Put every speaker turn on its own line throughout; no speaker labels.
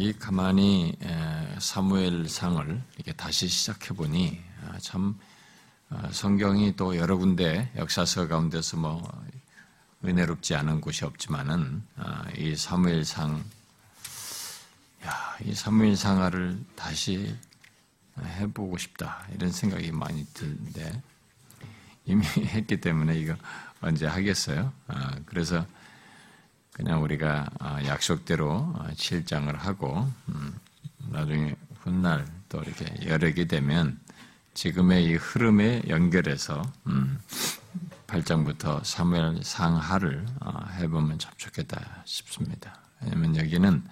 이 가만히 사무엘상을 이렇게 다시 시작해 보니 아, 참 아, 성경이 또 여러 군데 역사서 가운데서 뭐 은혜롭지 않은 곳이 없지만은 아, 이 사무엘상 야, 이 사무엘상화를 다시 해보고 싶다 이런 생각이 많이 드는데 이미 했기 때문에 이거 언제 하겠어요? 그래서 그냥 우리가 아, 약속대로 7장을 아, 하고 음, 나중에 훗날 또 이렇게 여력이 되면 지금의 이 흐름에 연결해서 8장부터 음, 사무엘 상하를 아, 해보면 참 좋겠다 싶습니다. 왜냐하면 여기는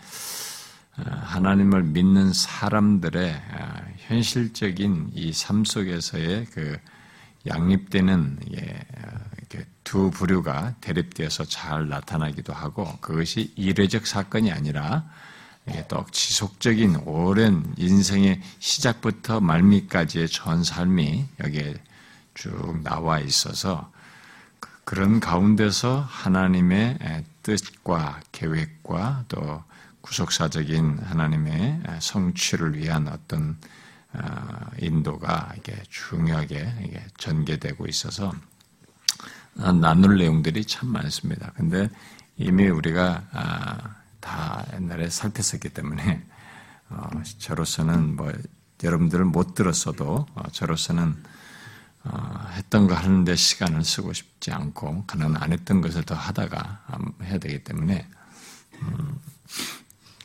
하나님을 믿는 사람들의 현실적인 이 삶 속에서의 그 양립되는 두 부류가 대립되어서 잘 나타나기도 하고 그것이 이례적 사건이 아니라 또 지속적인 오랜 인생의 시작부터 말미까지의 전 삶이 여기에 쭉 나와 있어서 그런 가운데서 하나님의 뜻과 계획과 또 구속사적인 하나님의 성취를 위한 어떤 어, 인도가 이게 중요하게 전개되고 있어서 나눌 내용들이 참 많습니다. 근데 이미 우리가 아, 다 옛날에 살폈었기 때문에 어, 저로서는 뭐 여러분들을 못 들었어도 어, 저로서는 어, 했던 거 하는데 시간을 쓰고 싶지 않고 그는 안 했던 것을 더 하다가 해야 되기 때문에 음,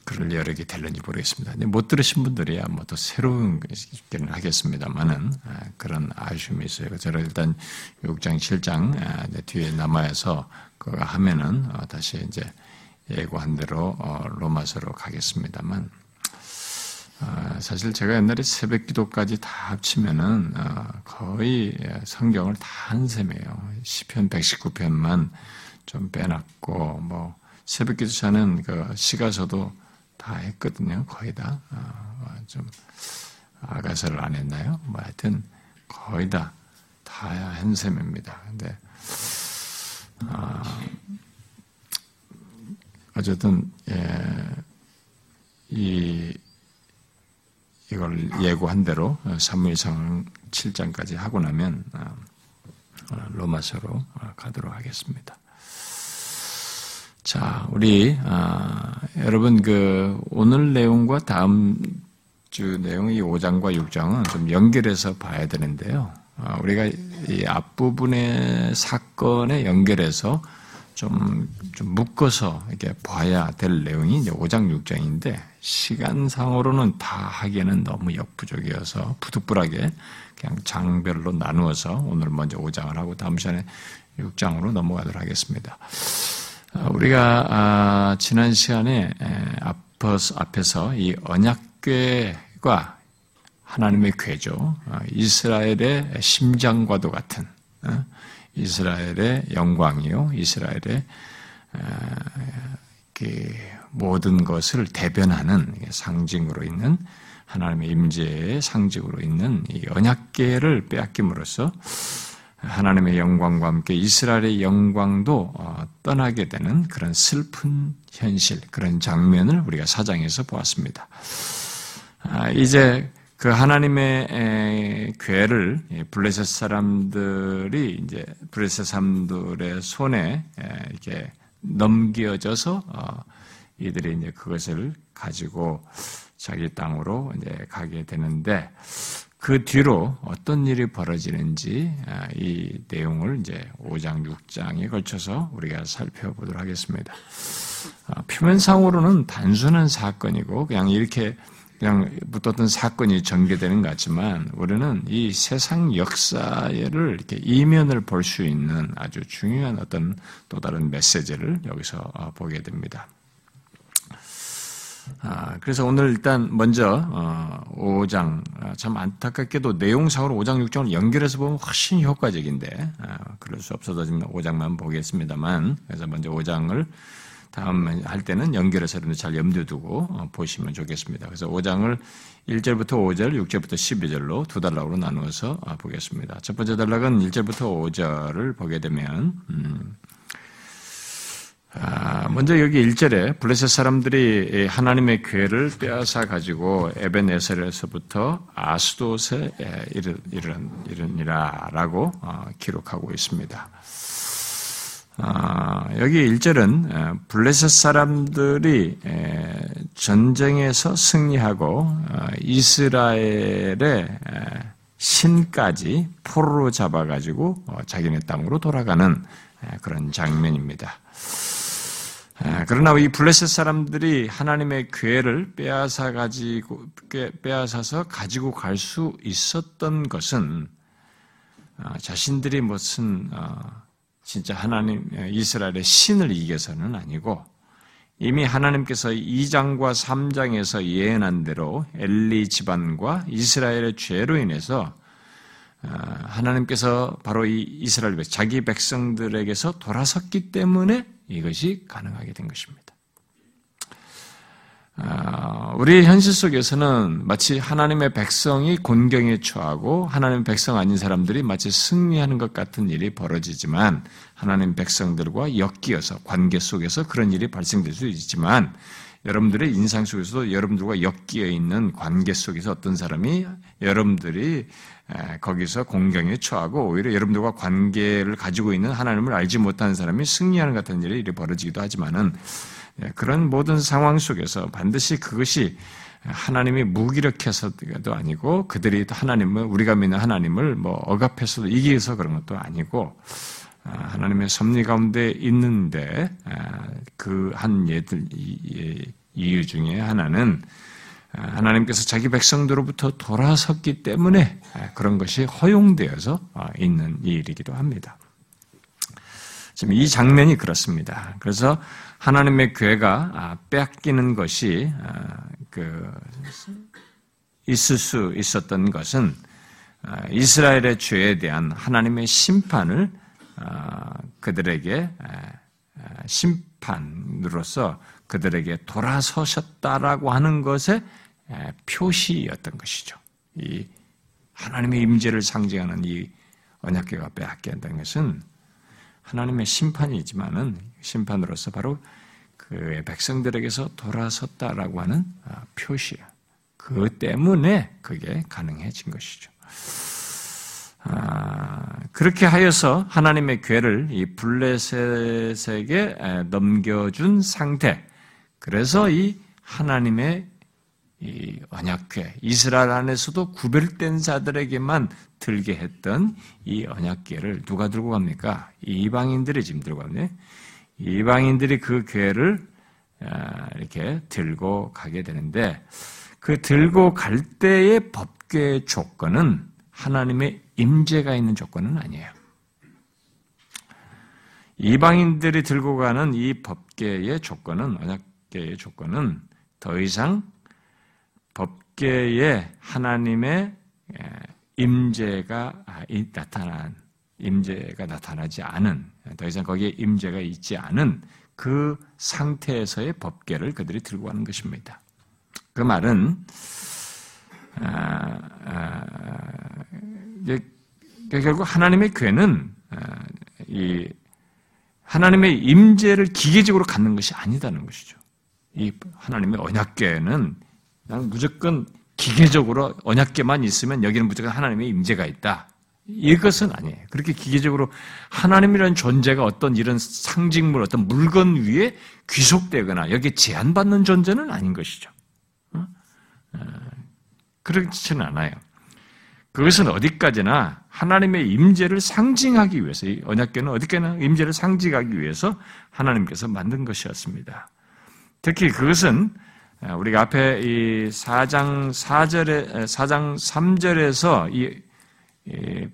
그럴 여력이 될는지 모르겠습니다. 못 들으신 분들이야 뭐 또 새로운 것을 하겠습니다만은 아, 그런 아쉬움이 있어요. 저는 일단 6장, 7장 아, 뒤에 남아서 그거 하면은 어, 다시 이제 예고한 대로 어, 로마서로 가겠습니다만 아, 사실 제가 옛날에 새벽 기도까지 다 합치면은 어, 거의 성경을 다 한 셈이에요. 시편 119편만 좀 빼놨고 뭐 새벽 기도 자는 그 시가서도 다 했거든요. 거의 다. 어, 좀, 아가서를 안 했나요? 뭐 하여튼, 거의 다, 다 한 셈입니다. 근데, 어, 어쨌든, 예, 이, 이걸 예고한 대로 3무일상 7장까지 하고 나면 어, 로마서로 가도록 하겠습니다. 자, 우리 아, 여러분 그 오늘 내용과 다음 주 내용 이 5장과 6장은 좀 연결해서 봐야 되는데요. 아, 우리가 이 앞부분의 사건에 연결해서 좀, 좀 묶어서 이렇게 봐야 될 내용이 이제 5장, 6장인데, 시간상으로는 다 하기에는 너무 역부족이어서 부득불하게 그냥 장별로 나누어서 오늘 먼저 5장을 하고 다음 시간에 6장으로 넘어가도록 하겠습니다. 어, 우리가 아, 지난 시간에 앞에서 이 언약궤가 하나님의 궤죠. 어, 이스라엘의 심장과도 같은 어, 이스라엘의 영광이요. 이스라엘의 모든 것을 대변하는 상징으로 있는 하나님의 임재의 상징으로 있는 이 언약궤를 빼앗김으로써 하나님의 영광과 함께 이스라엘의 영광도 어, 떠나게 되는 그런 슬픈 현실, 그런 장면을 우리가 사장에서 보았습니다. 아, 이제 그 하나님의 괴를 블레셋 사람들이 이제 블레셋 사람들의 손에 이렇게 넘겨져서 어, 이들이 이제 그것을 가지고 자기 땅으로 이제 가게 되는데 그 뒤로 어떤 일이 벌어지는지 아, 이 내용을 이제 5장, 6장에 걸쳐서 우리가 살펴보도록 하겠습니다. 아, 표면상으로는 단순한 사건이고 그냥 이렇게 그냥 붙었던 사건이 전개되는 것 같지만 우리는 이 세상 역사를 이렇게 이면을 볼 수 있는 아주 중요한 어떤 또 다른 메시지를 여기서 어, 보게 됩니다. 아, 그래서 오늘 일단 먼저 어, 5장 아, 참 안타깝게도 내용상으로 5장 6장을 연결해서 보면 훨씬 효과적인데 아, 그럴 수 없어서 지금 5장만 보겠습니다만 그래서 먼저 5장을 다음 할 때는 연결해서 잘 염두에 두고 어, 보시면 좋겠습니다. 그래서 5장을 1절부터 5절, 6절부터 12절로 두 단락으로 나누어서 아, 보겠습니다. 첫 번째 단락은 1절부터 5절을 보게 되면 음, 아, 먼저 여기 1절에 블레셋 사람들이 하나님의 교회를 빼앗아 가지고 에벤에셀에서부터 아스도세 이른 이르니라라고 어, 기록하고 있습니다. 아, 여기 1절은 블레셋 사람들이 전쟁에서 승리하고 어, 이스라엘의 신까지 포로로 잡아가지고 어, 자기네 땅으로 돌아가는 그런 장면입니다. 그러나 이 블레셋 사람들이 하나님의 교회를 빼앗아 가지고 빼앗아서 가지고 갈 수 있었던 것은 어, 자신들이 무슨 진짜 하나님 이스라엘의 신을 이겨서는 아니고 이미 하나님께서 2장과 3장에서 예언한 대로 엘리 집안과 이스라엘의 죄로 인해서 어, 하나님께서 바로 이 이스라엘 백 자기 백성들에게서 돌아섰기 때문에 이것이 가능하게 된 것입니다. 아, 우리 현실 속에서는 마치 하나님의 백성이 곤경에 처하고 하나님 백성 아닌 사람들이 마치 승리하는 것 같은 일이 벌어지지만 하나님 백성들과 엮이어서 관계 속에서 그런 일이 발생될 수 있지만 여러분들의 인상 속에서도 여러분들과 엮여 있는 관계 속에서 어떤 사람이 여러분들이 거기서 공경에 처하고 오히려 여러분들과 관계를 가지고 있는 하나님을 알지 못하는 사람이 승리하는 같은 일이 벌어지기도 하지만은 예, 그런 모든 상황 속에서 반드시 그것이 하나님이 무기력해서도 아니고 그들이 하나님을 우리가 믿는 하나님을 뭐 억압해서도 이기해서 그런 것도 아니고 아, 하나님의 섭리 가운데 있는데 아, 그한 예들 이유 중에 하나는 아, 하나님께서 자기 백성들로부터 돌아섰기 때문에 그런 것이 허용되어서 있는 일이기도 합니다. 지금 이 장면이 그렇습니다. 그래서 하나님의 아, 빼앗기는 것이 아, 그 있을 수 있었던 것은 아, 이스라엘의 죄에 대한 하나님의 심판을 그들에게 심판으로서 그들에게 돌아서셨다라고 하는 것의 표시였던 것이죠. 이 하나님의 임재를 상징하는 이 언약궤가 빼앗긴다는 것은 하나님의 심판이지만은 심판으로서 바로 그의 백성들에게서 돌아섰다라고 하는 아, 표시야. 그 때문에 그게 가능해진 것이죠. 아, 그렇게 하여서 하나님의 괴를 이 블레셋에게 넘겨준 상태. 그래서 이 하나님의 이 언약궤, 이스라엘 안에서도 구별된 자들에게만 들게 했던 이 언약궤를 누가 들고 갑니까? 이방인들이 지금 들고 갑니다. 이방인들이 그 궤를 아, 이렇게 들고 가게 되는데 그 들고 갈 때의 법궤의 조건은 하나님의 임재가 있는 조건은 아니에요. 이방인들이 들고 가는 이 법궤의 조건은 언약궤의 조건은 더 이상 법계에 하나님의 임재가 아, 나타난 임재가 나타나지 않은 더 이상 거기에 임재가 있지 않은 그 상태에서의 법계를 그들이 들고 가는 것입니다. 그 말은 아, 아, 결국 하나님의 괴는 아, 이 하나님의 임재를 기계적으로 갖는 것이 아니다는 것이죠. 이 하나님의 언약궤는 나는 무조건 기계적으로 언약계만 있으면 여기는 무조건 하나님의 임재가 있다. 이것은 아니에요. 그렇게 기계적으로 하나님이라는 존재가 어떤 이런 상징물, 어떤 물건 위에 귀속되거나 여기에 제한받는 존재는 아닌 것이죠. 어? 어, 그렇지는 않아요. 그것은 어디까지나 하나님의 임재를 상징하기 위해서, 언약계는 어디까지나 임재를 상징하기 위해서 하나님께서 만든 것이었습니다. 특히 그것은 아, 우리가 앞에 이 4장 4절에 4장 3절에서 이, 이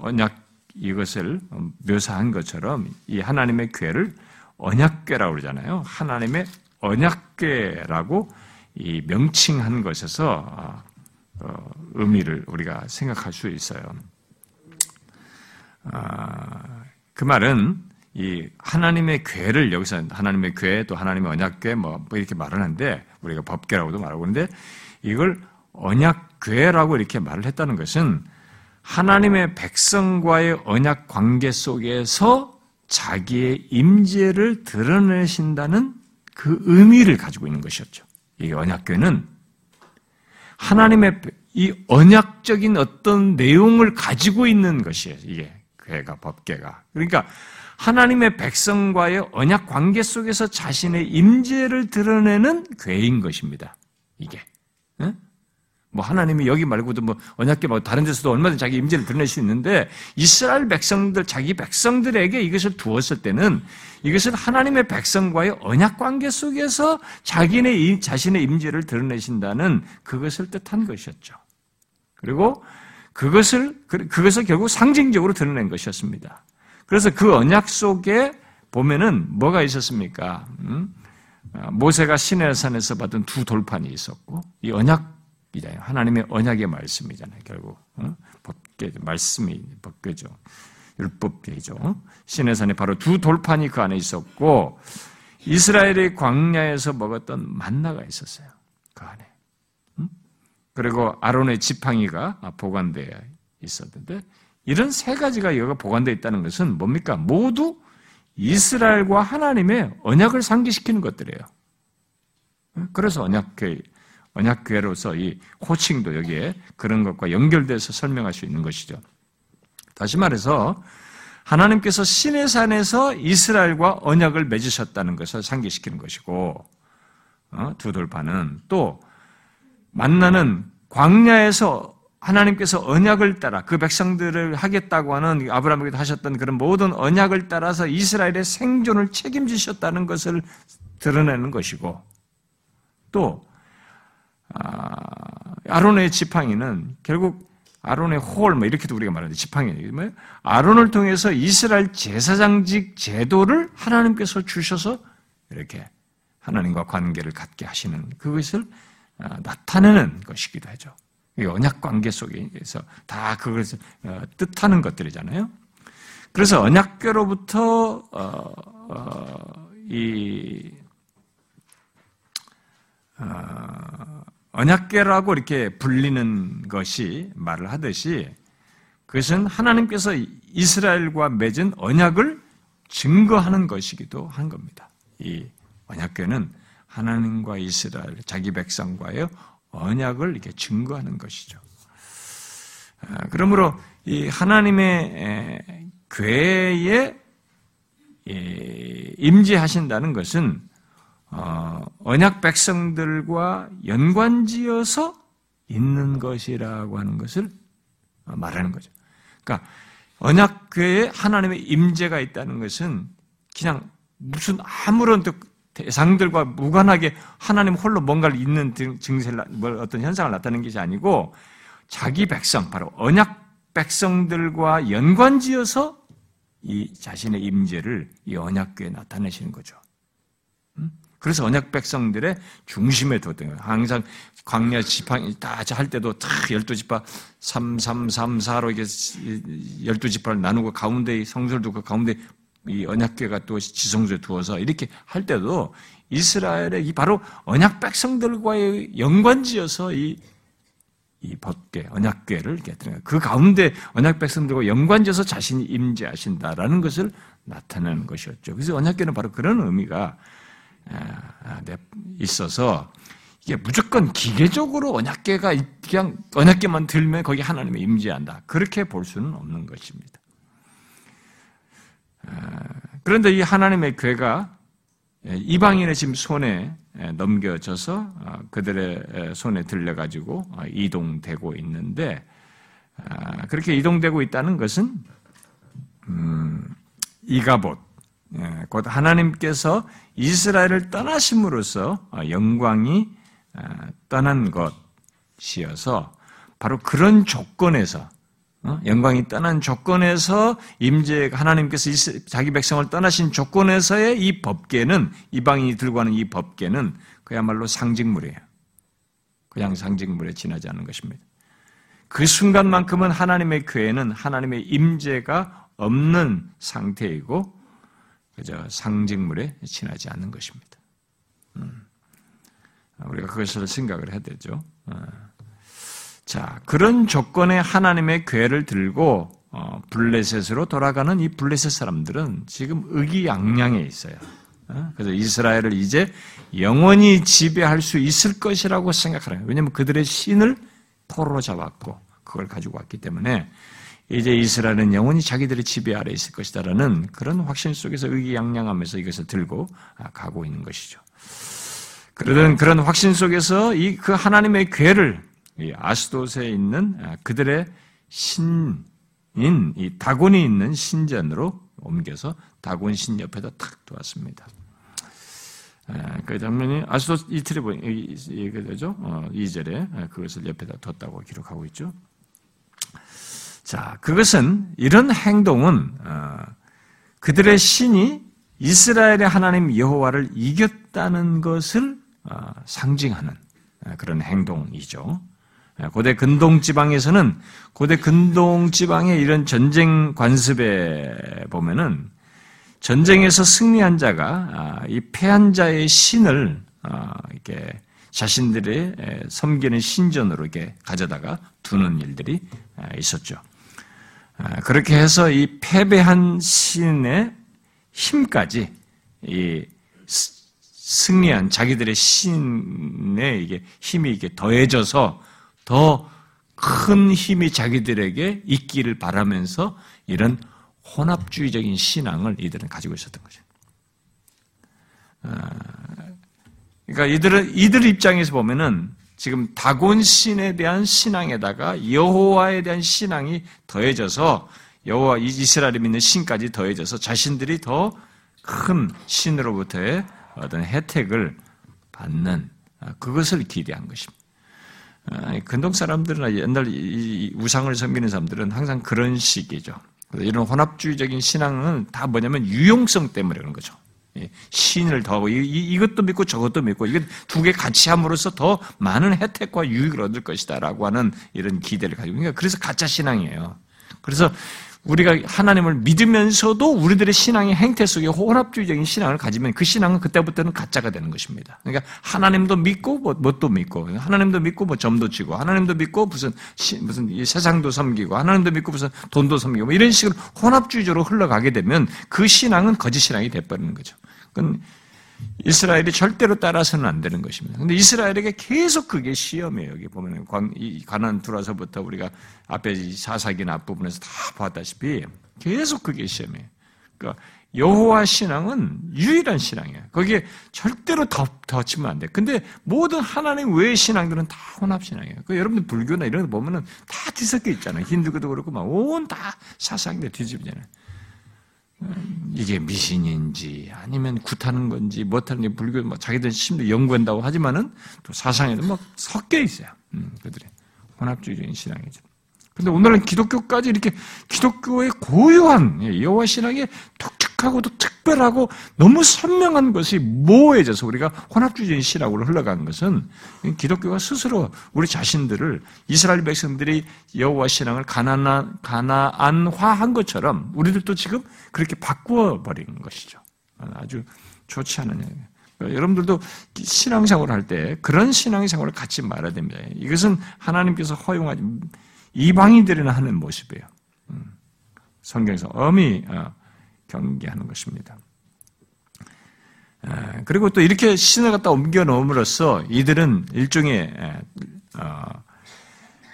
언약 이것을 묘사한 것처럼 이 하나님의 궤를 언약궤라고 그러잖아요. 하나님의 언약궤라고 이 명칭한 것에서 어, 어, 의미를 우리가 생각할 수 있어요. 아, 그 말은 이 하나님의 궤를 여기서 하나님의 궤또 하나님의 언약궤 뭐, 뭐 이렇게 말을 하는데 우리가 법궤라고도 말하고 그런데 이걸 언약궤라고 이렇게 말을 했다는 것은 하나님의 백성과의 언약 관계 속에서 자기의 임재를 드러내신다는 그 의미를 가지고 있는 것이었죠. 이 언약궤는 하나님의 이 언약적인 어떤 내용을 가지고 있는 것이에요. 이게 궤가 법궤가. 그러니까 하나님의 백성과의 언약 관계 속에서 자신의 임재를 드러내는 궤인 것입니다. 이게. 응? 뭐 하나님이 여기 말고도 뭐 언약계 뭐 다른 데서도 얼마든지 자기 임재를 드러낼 수 있는데 이스라엘 백성들 자기 백성들에게 이것을 두었을 때는 이것은 하나님의 백성과의 언약 관계 속에서 자기네 자신의 임재를 드러내신다는 그것을 뜻한 것이었죠. 그리고 그것을 그것을 결국 상징적으로 드러낸 것이었습니다. 그래서 그 언약 속에 보면은 뭐가 있었습니까? 음? 아, 모세가 시내산에서 받은 두 돌판이 있었고 이 언약 이잖아요. 하나님의 언약의 말씀이잖아요. 결국 어? 법계 말씀이 법계죠. 율법계죠. 시내산에 바로 두 돌판이 그 안에 있었고 이스라엘의 광야에서 먹었던 만나가 있었어요. 그 안에. 그리고 아론의 지팡이가 보관되어 있었는데 이런 세 가지가 여기가 보관되어 있다는 것은 뭡니까? 모두 이스라엘과 하나님의 언약을 상기시키는 것들이에요. 그래서 언약회 언약궤로서 이 호칭도 여기에 그런 것과 연결돼서 설명할 수 있는 것이죠. 다시 말해서 하나님께서 신의 산에서 이스라엘과 언약을 맺으셨다는 것을 상기시키는 것이고 어, 두 돌파는 또 만나는 광야에서 하나님께서 언약을 따라 그 백성들을 하겠다고 하는 아브라함에게 하셨던 그런 모든 언약을 따라서 이스라엘의 생존을 책임지셨다는 것을 드러내는 것이고 또 아, 아론의 지팡이는 결국 아론의 홀, 뭐 이렇게도 우리가 말하는데 지팡이 뭐 아론을 통해서 이스라엘 제사장직 제도를 하나님께서 주셔서 이렇게 하나님과 관계를 갖게 하시는 그것을 아, 나타내는 것이기도 하죠. 언약 관계 속에서 다 그것을 어, 뜻하는 것들이잖아요. 그래서 언약궤로부터 어, 어, 이 언약계라고 이렇게 불리는 것이 말을 하듯이 그것은 하나님께서 이스라엘과 맺은 언약을 증거하는 것이기도 한 겁니다. 이 언약궤는 하나님과 이스라엘, 자기 백성과의 언약을 이렇게 증거하는 것이죠. 아, 그러므로 이 하나님의 궤에 임재하신다는 것은 어, 언약 백성들과 연관지어서 있는 것이라고 하는 것을 말하는 거죠. 그러니까 언약궤에 하나님의 임재가 있다는 것은 그냥 무슨 아무런 대상들과 무관하게 하나님 홀로 뭔가를 있는 증세를 뭐 어떤 현상을 나타내는 것이 아니고 자기 백성 바로 언약 백성들과 연관지어서 이 자신의 임재를 이 언약궤에 나타내시는 거죠. 그래서 언약 백성들의 중심에 뒀던 항상 광야 지팡이 다 할 때도 다 열두 지파 3, 3, 3, 4로 이게 열두 지파를 나누고 가운데 성소를 두고 가운데 이 언약궤가 또 지성소에 두어서 이렇게 할 때도 이스라엘의 이 바로 언약 백성들과의 연관지어서 이, 이 법궤, 언약궤를 이렇게 그 가운데 언약 백성들과 연관지어서 자신이 임재하신다라는 것을 나타내는 것이었죠. 그래서 언약궤는 바로 그런 의미가 있어서 이게 무조건 기계적으로 언약계가 그냥 언약계만 들면 거기 하나님이 임재한다. 그렇게 볼 수는 없는 것입니다. 아, 그런데 이 하나님의 괴가 이방인의 지금 손에 넘겨져서 아, 그들의 손에 들려가지고 이동되고 있는데 그렇게 이동되고 있다는 것은 음, 이가봇 예, 곧 하나님께서 이스라엘을 떠나심으로써 어, 영광이 어, 떠난 것이어서 바로 그런 조건에서 어, 영광이 떠난 조건에서 임재 하나님께서 자기 백성을 떠나신 조건에서의 이 법계는 이방인이 들고 하는 이 법계는 그야말로 상징물이에요. 그냥 상징물에 지나지 않는 것입니다. 그 순간만큼은 하나님의 교회는 하나님의 임재가 없는 상태이고 그저 상징물에 지나지 않는 것입니다. 음. 우리가 그것을 생각을 해야 되죠. 어. 자, 그런 조건의 하나님의 괴를 들고 어, 블레셋으로 돌아가는 이 블레셋 사람들은 지금 의기양양해 있어요. 어? 그래서 이스라엘을 이제 영원히 지배할 수 있을 것이라고 생각하는 왜냐하면 그들의 신을 포로로 잡았고 그걸 가지고 왔기 때문에 이제 이스라엘은 영원히 자기들의 지배 아래 있을 것이다라는 그런 확신 속에서 의기양양하면서 이것을 들고 아, 가고 있는 것이죠. 그러던 그런 확신 속에서 이 그 하나님의 괴를 아스돗에 있는 아, 그들의 신인 이 다곤이 있는 신전으로 옮겨서 다곤 신 옆에다 탁 두었습니다. 아, 그 장면이 아스돗 이틀에 보니 이게 되죠. 2절에 그것을 옆에다 뒀다고 기록하고 있죠. 자, 그것은 이런 행동은 어, 그들의 신이 이스라엘의 하나님 여호와를 이겼다는 것을 어, 상징하는 어, 그런 행동이죠. 고대 근동 지방에서는 고대 근동 지방의 이런 전쟁 관습에 보면은 전쟁에서 승리한 자가 아, 이 패한 자의 신을 이렇게 자신들의 섬기는 신전으로 이렇게 가져다가 두는 일들이 있었죠. 아, 그렇게 해서 이 패배한 신의 힘까지 이 승리한 자기들의 신의 이게 힘이 이게 더해져서 더 큰 힘이 자기들에게 있기를 바라면서 이런 혼합주의적인 신앙을 이들은 가지고 있었던 거죠. 아, 그러니까 이들은 이들 입장에서 보면은 지금 다곤 신에 대한 신앙에다가 여호와에 대한 신앙이 더해져서 여호와 이스라엘이 믿는 신까지 더해져서 자신들이 더 큰 신으로부터의 어떤 혜택을 받는 아, 그것을 기대한 것입니다. 아, 근동 사람들은 옛날 우상을 섬기는 사람들은 항상 그런 식이죠. 이런 혼합주의적인 신앙은 다 뭐냐면 유용성 때문에 그런 거죠. 예, 신을 더하고 이, 것도 믿고 저것도 믿고 이게 두 개 같이 함으로써 더 많은 혜택과 유익을 얻을 것이다라고 하는 이런 기대를 가지고 그러니까 그래서 가짜 신앙이에요. 그래서 우리가 하나님을 믿으면서도 우리들의 신앙의 행태 속에 혼합주의적인 신앙을 가지면 그 신앙은 그때부터는 가짜가 되는 것입니다. 그러니까 하나님도 믿고 뭐, 뭣도 믿고 하나님도 믿고 뭐 점도 치고 하나님도 믿고 무슨 무슨 세상도 섬기고 하나님도 믿고 무슨 돈도 섬기고 뭐 이런 식으로 혼합주의적으로 흘러가게 되면 그 신앙은 거짓 신앙이 돼버리는 거죠. 그건 이스라엘이 절대로 따라서는 안 되는 것입니다. 근데 이스라엘에게 계속 그게 시험이에요. 여기 보면 가난 들어와서부터 우리가 앞에 사사기나 앞부분에서 다 봤다시피 계속 그게 시험이에요. 그러니까 여호와 신앙은 유일한 신앙이에요. 거기에 절대로 더, 더 치면 안 돼. 근데 모든 하나님 외의 신앙들은 다 혼합 신앙이에요. 그 여러분들 불교나 이런 거 보면은 다 뒤섞여 있잖아요. 힌두교도 그렇고 막 온 다 사상들 뒤집잖아요. 이게 미신인지 아니면 구타는 건지 못하는 게 불교 뭐 자기들 심도 연구한다고 하지만은 또 사상에도 막 섞여 있어요. 음, 그들의 혼합주의적인 신앙이죠. 근데 오늘은 기독교까지 이렇게 기독교의 고유한 예, 여호와 신앙의 독특 하고도 특별하고 너무 선명한 것이 모호해져서 우리가 혼합주의적인 신학으로 흘러가는 것은 기독교가 스스로 우리 자신들을 이스라엘 백성들이 여호와 신앙을 가나안 가나안화한 것처럼 우리들도 지금 그렇게 바꾸어 버리는 것이죠. 아주 좋지 않은 얘기예요. 여러분들도 신앙생활을 할 때 그런 신앙생활을 갖지 말아야 됩니다. 이것은 하나님께서 허용하지 이방인들이나 하는 모습이에요. 음. 성경에서 엄히 어, 경계하는 것입니다. 그리고 또 이렇게 신을 갖다 옮겨 놓음으로써 이들은 일종의 어,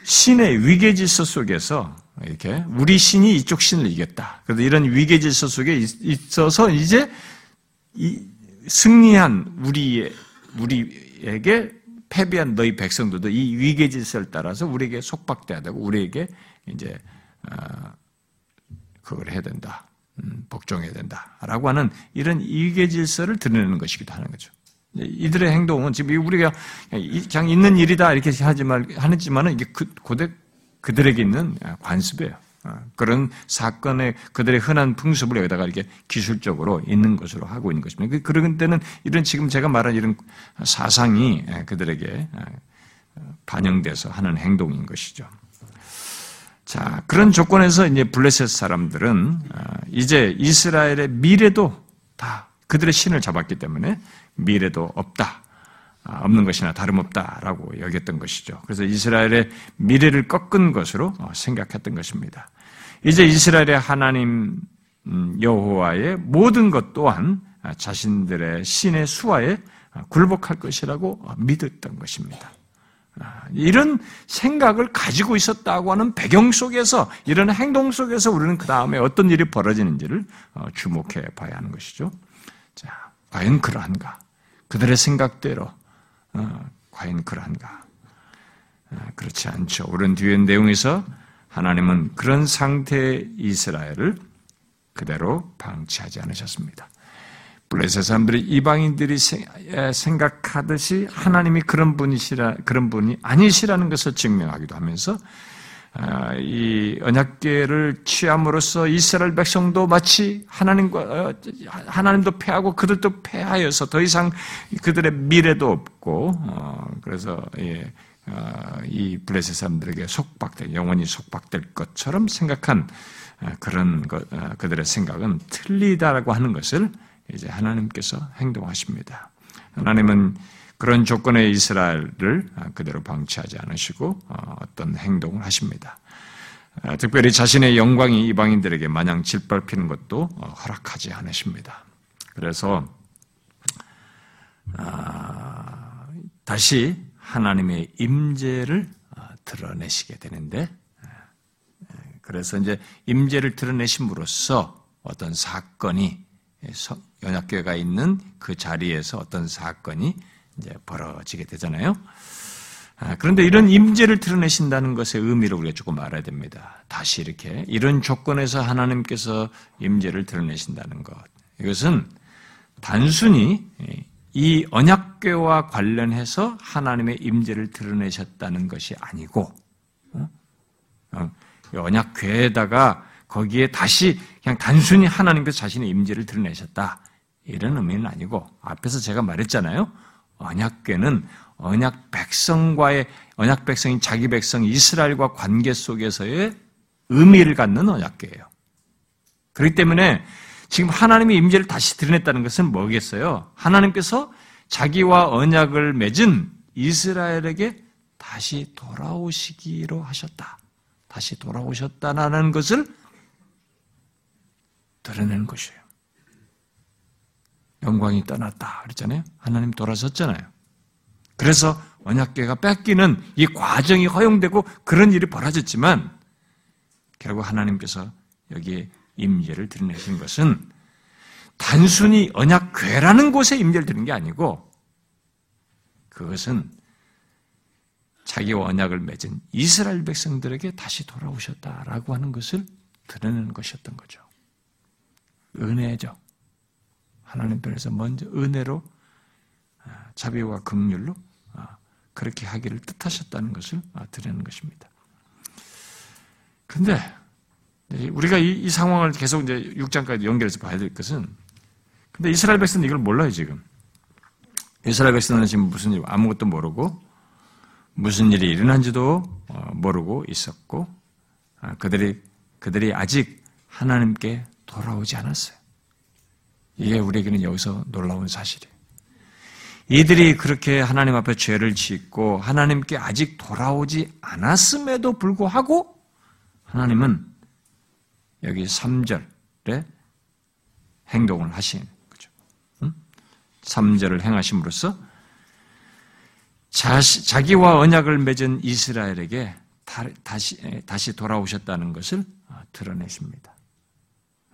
신의 위계 질서 속에서 이렇게 우리 신이 이쪽 신을 이겼다. 그래서 이런 위계 질서 속에 있어서 이제 승리한 우리 우리에게 패배한 너희 백성들도 이 위계 질서를 따라서 우리에게 속박돼야 되고 우리에게 이제 어, 그걸 해야 된다. 음, 복종해야 된다라고 하는 이런 위계 질서를 드러내는 것이기도 하는 거죠. 이들의 행동은 지금 우리가 그냥 있는 일이다 이렇게 하지만 하지만은 이게 그, 고대 그들에게 있는 관습이에요. 어, 그런 사건의 그들의 흔한 풍습을 여기다가 이렇게 기술적으로 있는 것으로 하고 있는 것입니다. 그, 그런 때는 이런 지금 제가 말한 이런 사상이 그들에게 반영돼서 하는 행동인 것이죠. 자, 그런 조건에서 이제 블레셋 사람들은 이제 이스라엘의 미래도 다 그들의 신을 잡았기 때문에 미래도 없다. 아, 없는 것이나 다름없다라고 여겼던 것이죠. 그래서 이스라엘의 미래를 꺾은 것으로 어, 생각했던 것입니다. 이제 이스라엘의 하나님 음, 여호와의 모든 것 또한 자신들의 신의 수하에 굴복할 것이라고 믿었던 것입니다. 아, 이런 생각을 가지고 있었다고 하는 배경 속에서 이런 행동 속에서 우리는 그 다음에 어떤 일이 벌어지는지를 어, 주목해 봐야 하는 것이죠. 자, 과연 그러한가? 그들의 생각대로 어, 과연 그러한가? 아, 그렇지 않죠. 오른 뒤에 내용에서 하나님은 그런 상태의 이스라엘을 그대로 방치하지 않으셨습니다. 블레셋 사람들이 이방인들이 생각하듯이 하나님이 그런 분이시라 그런 분이 아니시라는 것을 증명하기도 하면서 아, 이 언약궤를 취함으로써 이스라엘 백성도 마치 하나님과 어, 하나님도 패하고 그들도 패하여서 더 이상 그들의 미래도 없고 어, 그래서 예, 어, 이 블레셋 사람들에게 속박될 영원히 속박될 것처럼 생각한 그런 것, 그들의 생각은 틀리다라고 하는 것을 이제 하나님께서 행동하십니다. 하나님은 그런 조건의 이스라엘을 그대로 방치하지 않으시고 어, 어떤 행동을 하십니다. 어, 특별히 자신의 영광이 이방인들에게 마냥 짓밟히는 것도 어, 허락하지 않으십니다. 그래서 다시 하나님의 임재를 드러내시게 되는데 그래서 이제 임재를 드러내심으로써 어떤 사건이 연합교회가 있는 그 자리에서 어떤 사건이 이제 벌어지게 되잖아요. 아, 그런데 이런 임재를 드러내신다는 것의 의미를 우리가 조금 알아야 됩니다. 다시 이렇게 이런 조건에서 하나님께서 임재를 드러내신다는 것. 이것은 단순히 이 언약궤와 관련해서 하나님의 임재를 드러내셨다는 것이 아니고 어? 어, 언약궤에다가 거기에 다시 그냥 단순히 하나님께서 자신의 임재를 드러내셨다. 이런 의미는 아니고 앞에서 제가 말했잖아요. 언약궤는 언약 백성과의 언약 백성인 자기 백성 이스라엘과 관계 속에서의 의미를 갖는 언약궤예요. 그렇기 때문에 지금 하나님의 임재를 다시 드러냈다는 것은 뭐겠어요? 하나님께서 자기와 언약을 맺은 이스라엘에게 다시 돌아오시기로 하셨다. 다시 돌아오셨다는 것을 드러내는 것이에요. 영광이 떠났다 그랬잖아요. 하나님 돌아섰잖아요. 그래서 언약계가 뺏기는 이 과정이 허용되고 그런 일이 벌어졌지만 결국 하나님께서 여기에 임재를 드러내신 것은 단순히 언약궤라는 곳에 임재를 드는 게 아니고 그것은 자기와 언약을 맺은 이스라엘 백성들에게 다시 돌아오셨다라고 하는 것을 드러내는 것이었던 거죠. 은혜죠. 하나님 편에서 먼저 은혜로 아, 자비와 긍휼로 아, 그렇게 하기를 뜻하셨다는 것을 아, 드리는 것입니다. 근데 우리가 이, 이, 상황을 계속 이제 6장까지 연결해서 봐야 될 것은 근데 이스라엘 백성은 이걸 몰라요, 지금. 이스라엘 백성은 지금 무슨 일, 아무것도 모르고 무슨 일이 일어난지도 어, 모르고 있었고 그들이 그들이 아직 하나님께 돌아오지 않았어요. 이게 우리에게는 여기서 놀라운 사실이에요. 이들이 그렇게 하나님 앞에 죄를 짓고 하나님께 아직 돌아오지 않았음에도 불구하고 하나님은 여기 3절에 행동을 하신 거죠. 3절을 행하심으로써 자기와 언약을 맺은 이스라엘에게 다시, 돌아오셨다는 것을 드러내십니다.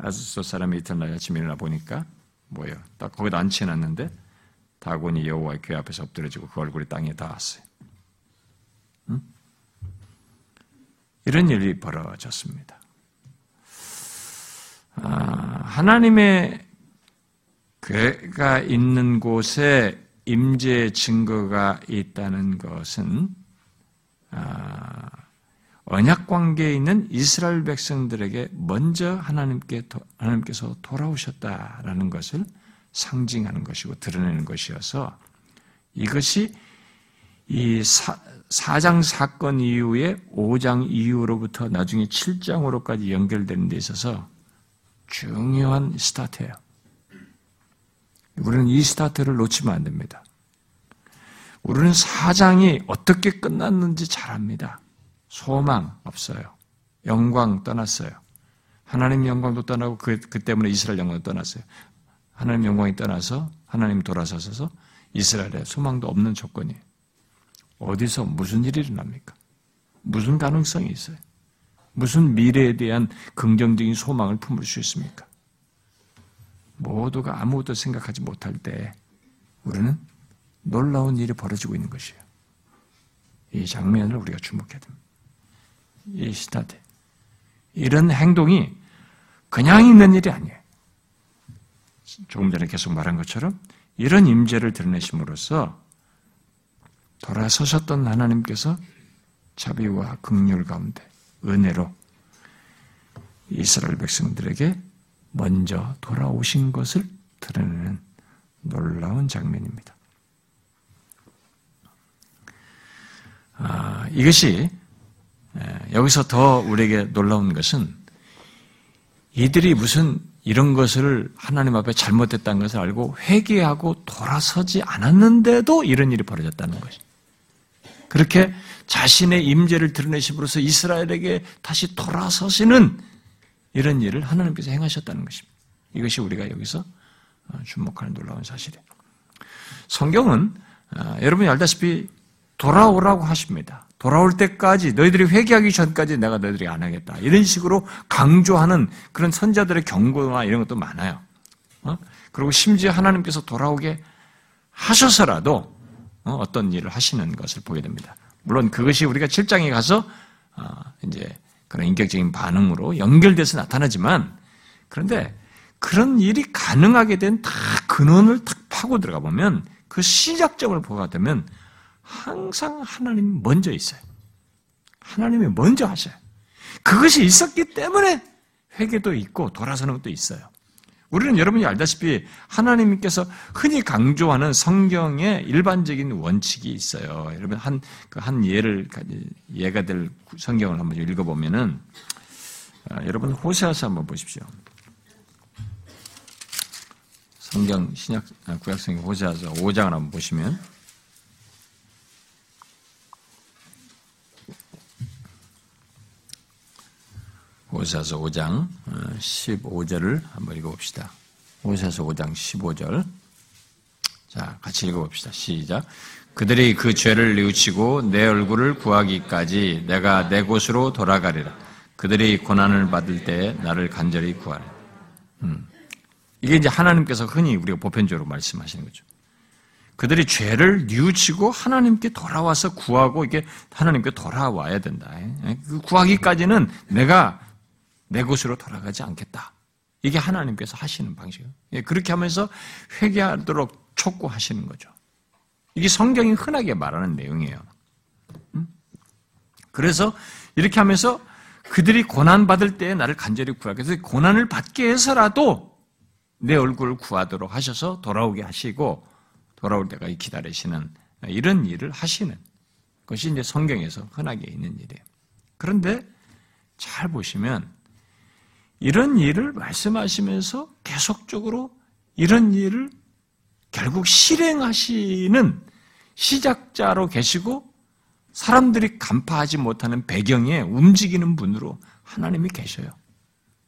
아스소 사람이 이튿날 아침에 일어나 보니까 뭐예요? 딱 거기다 앉혀놨는데 다곤이 여호와의 궤 앞에서 엎드려지고 그 얼굴이 땅에 닿았어요. 응? 이런 일이 벌어졌습니다. 아, 하나님의 궤가 있는 곳에 임재 증거가 있다는 것은 아, 언약 관계에 있는 이스라엘 백성들에게 먼저 하나님께 하나님께서 돌아오셨다라는 것을 상징하는 것이고 드러내는 것이어서 이것이 이 사, 4장 사건 이후에 5장 이후로부터 나중에 7장으로까지 연결되는 데 있어서 중요한 스타트예요. 우리는 이 스타트를 놓치면 안 됩니다. 우리는 4장이 어떻게 끝났는지 잘 압니다. 소망 없어요. 영광 떠났어요. 하나님 영광도 떠나고 그, 그 때문에 이스라엘 영광도 떠났어요. 하나님 영광이 떠나서 하나님 돌아서서 이스라엘에 소망도 없는 조건이에요. 어디서 무슨 일이 일어납니까? 무슨 가능성이 있어요? 무슨 미래에 대한 긍정적인 소망을 품을 수 있습니까? 모두가 아무것도 생각하지 못할 때 우리는 놀라운 일이 벌어지고 있는 것이에요. 이 장면을 우리가 주목해야 됩니다. 이 시타트. 이런 행동이 그냥 있는 일이 아니에요. 조금 전에 계속 말한 것처럼 이런 임재를 드러내심으로써 돌아서셨던 하나님께서 자비와 극률 가운데 은혜로 이스라엘 백성들에게 먼저 돌아오신 것을 드러내는 놀라운 장면입니다. 아, 이것이 여기서 더 우리에게 놀라운 것은 이들이 무슨 이런 것을 하나님 앞에 잘못했다는 것을 알고 회개하고 돌아서지 않았는데도 이런 일이 벌어졌다는 것이. 그렇게 자신의 임재를 드러내심으로써 이스라엘에게 다시 돌아서시는 이런 일을 하나님께서 행하셨다는 것입니다. 이것이 우리가 여기서 어, 주목하는 놀라운 사실이에요. 성경은 어, 여러분이 알다시피 돌아오라고 하십니다. 돌아올 때까지 너희들이 회개하기 전까지 내가 너희들이 안 하겠다. 이런 식으로 강조하는 그런 선자들의 경고나 이런 것도 많아요. 어? 그리고 심지어 하나님께서 돌아오게 하셔서라도 어 떤 일을 하시는 것을 보게 됩니다. 물론 그것이 우리가 7장에 가서 이제 그런 인격적인 반응으로 연결돼서 나타나지만 그런데 그런 일이 가능하게 된 다 근원을 탁 파고 들어가 보면 그 시작점을 보게 되면 항상 하나님이 먼저 있어요. 하나님이 먼저 하셔요. 그것이 있었기 때문에 회개도 있고 돌아서는 것도 있어요. 우리는 여러분이 알다시피 하나님께서 흔히 강조하는 성경의 일반적인 원칙이 있어요. 여러분 한, 그한 예를, 예가 될 성경을 한번 읽어보면은, 아, 여러분 호세아서 한번 보십시오. 성경, 신약, 아, 구약 성경 호세아서 5장을 한번 보시면, 오사서 5장 15절을 어, 한번 읽어봅시다. 오사서 5장 15절. 자, 같이 읽어봅시다. 시작. 그들이 그 죄를 뉘우치고 내 얼굴을 구하기까지 내가 내 곳으로 돌아가리라. 그들이 고난을 받을 때 나를 간절히 구하라. 음. 이게 이제 하나님께서 흔히 우리가 보편적으로 말씀하시는 거죠. 그들이 죄를 뉘우치고 하나님께 돌아와서 구하고 이게 하나님께 돌아와야 된다. 예? 그 구하기까지는 내가 내 곳으로 돌아가지 않겠다. 이게 하나님께서 하시는 방식이에요. 예, 그렇게 하면서 회개하도록 촉구하시는 거죠. 이게 성경이 흔하게 말하는 내용이에요. 음? 그래서 이렇게 하면서 그들이 고난받을 때에 나를 간절히 구하게 해서 고난을 받게 해서라도 내 얼굴을 구하도록 하셔서 돌아오게 하시고 돌아올 때까지 기다리시는 이런 일을 하시는 것이 이제 성경에서 흔하게 있는 일이에요. 그런데 잘 보시면 이런 일을 말씀하시면서 계속적으로 이런 일을 결국 실행하시는 시작자로 계시고 사람들이 간파하지 못하는 배경에 움직이는 분으로 하나님이 계셔요.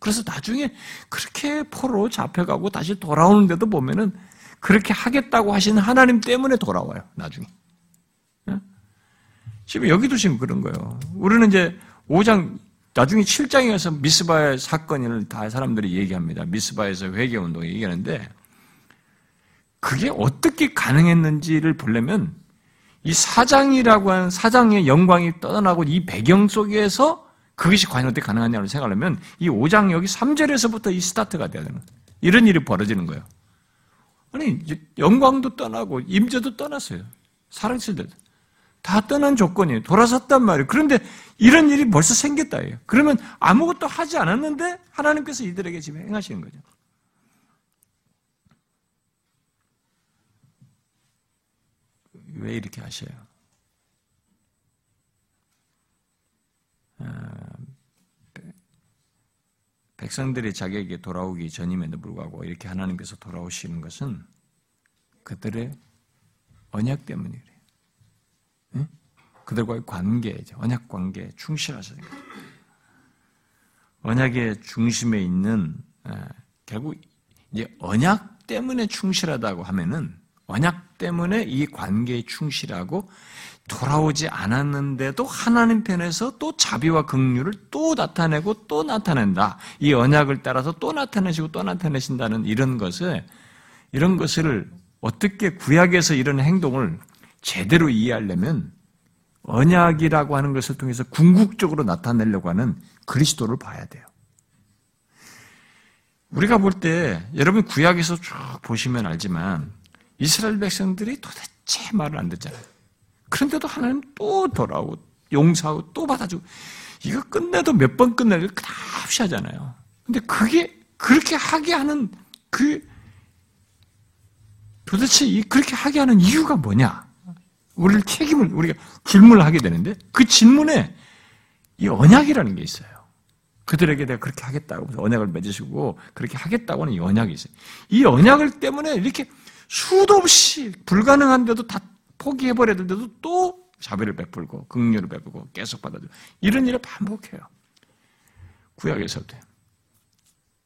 그래서 나중에 그렇게 포로 잡혀가고 다시 돌아오는데도 보면은 그렇게 하겠다고 하시는 하나님 때문에 돌아와요, 나중에. 지금 여기도 지금 그런 거예요. 우리는 이제 5장 나중에 7장에 가서 미스바의 사건을 다 사람들이 얘기합니다. 미스바에서 회개운동을 얘기하는데 그게 어떻게 가능했는지를 보려면 이 사장이라고 하는 사장의 영광이 떠나고 이 배경 속에서 그것이 과연 어떻게 가능하냐고 생각하려면 이 5장 여기 3절에서부터 이 스타트가 돼야 되는 거예요. 이런 일이 벌어지는 거예요. 아니 영광도 떠나고 임재도 떠났어요. 때도. 다 떠난 조건이에요. 돌아섰단 말이에요. 그런데 이런 일이 벌써 생겼다 예요. 그러면 아무것도 하지 않았는데 하나님께서 이들에게 지금 행하시는 거죠. 왜 이렇게 하셔요? 아, 백성들이 자기에게 돌아오기 전임에도 불구하고 이렇게 하나님께서 돌아오시는 것은 그들의 언약 때문이래요. 그들과의 관계, 언약 관계에 충실하셔야 됩니다. 언약의 중심에 있는 결국 이제 언약 때문에 충실하다고 하면은 언약 때문에 이 관계에 충실하고 돌아오지 않았는데도 하나님 편에서 또 자비와 긍휼을 또 나타내고 또 나타낸다. 이 언약을 따라서 또 나타내시고 또 나타내신다는 이런 것을 이런 것을 어떻게 구약에서 이런 행동을 제대로 이해하려면 언약이라고 하는 것을 통해서 궁극적으로 나타내려고 하는 그리스도를 봐야 돼요. 우리가 볼 때 여러분 구약에서 쭉 보시면 알지만 이스라엘 백성들이 도대체 말을 안 듣잖아요. 그런데도 하나님 또 돌아오고 용서하고 또 받아주고 이거 끝내도 몇 번 끝내도 끝없이 하잖아요. 근데 그게 그렇게 하게 하는 그 도대체 그렇게 하게 하는 이유가 뭐냐? 우리를 책임을 우리가 질문을 하게 되는데 그 질문에 이 언약이라는 게 있어요. 그들에게 내가 그렇게 하겠다고 언약을 맺으시고 그렇게 하겠다고 하는 이 언약이 있어요. 이 언약을 때문에 이렇게 수도 없이 불가능한데도 다 포기해버렸는데도 또 자비를 베풀고 긍휼을 베풀고 계속 받아들고 이런 일을 반복해요. 구약에서도.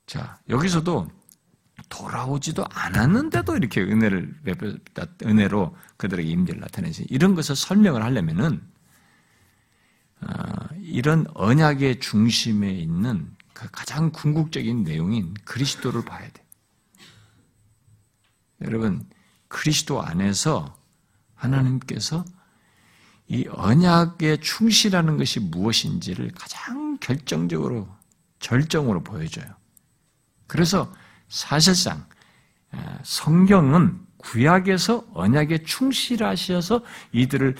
자 여기서도 돌아오지도 않았는데도 이렇게 은혜를 은혜로 그들에게 임재를 나타내지 이런 것을 설명을 하려면은 어, 이런 언약의 중심에 있는 그 가장 궁극적인 내용인 그리스도를 봐야 돼. 여러분 그리스도 안에서 하나님께서 이 언약에 충실하는 것이 무엇인지를 가장 결정적으로 절정으로 보여줘요. 그래서 사실상 성경은 구약에서 언약에 충실하셔서 이들을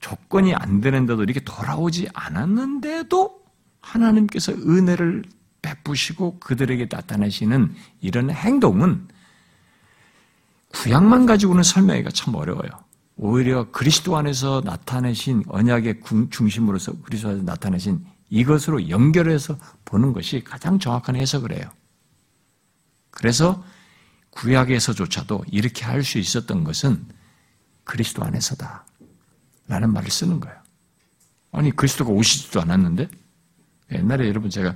조건이 안 되는데도 이렇게 돌아오지 않았는데도 하나님께서 은혜를 베푸시고 그들에게 나타내시는 이런 행동은 구약만 가지고는 설명하기가 참 어려워요. 오히려 그리스도 안에서 나타내신 언약의 중심으로서 그리스도 안에서 나타내신 이것으로 연결해서 보는 것이 가장 정확한 해석을 해요. 그래서 구약에서조차도 이렇게 할 수 있었던 것은 그리스도 안에서다. 라는 말을 쓰는 거예요. 아니, 그리스도가 오시지도 않았는데? 옛날에 여러분 제가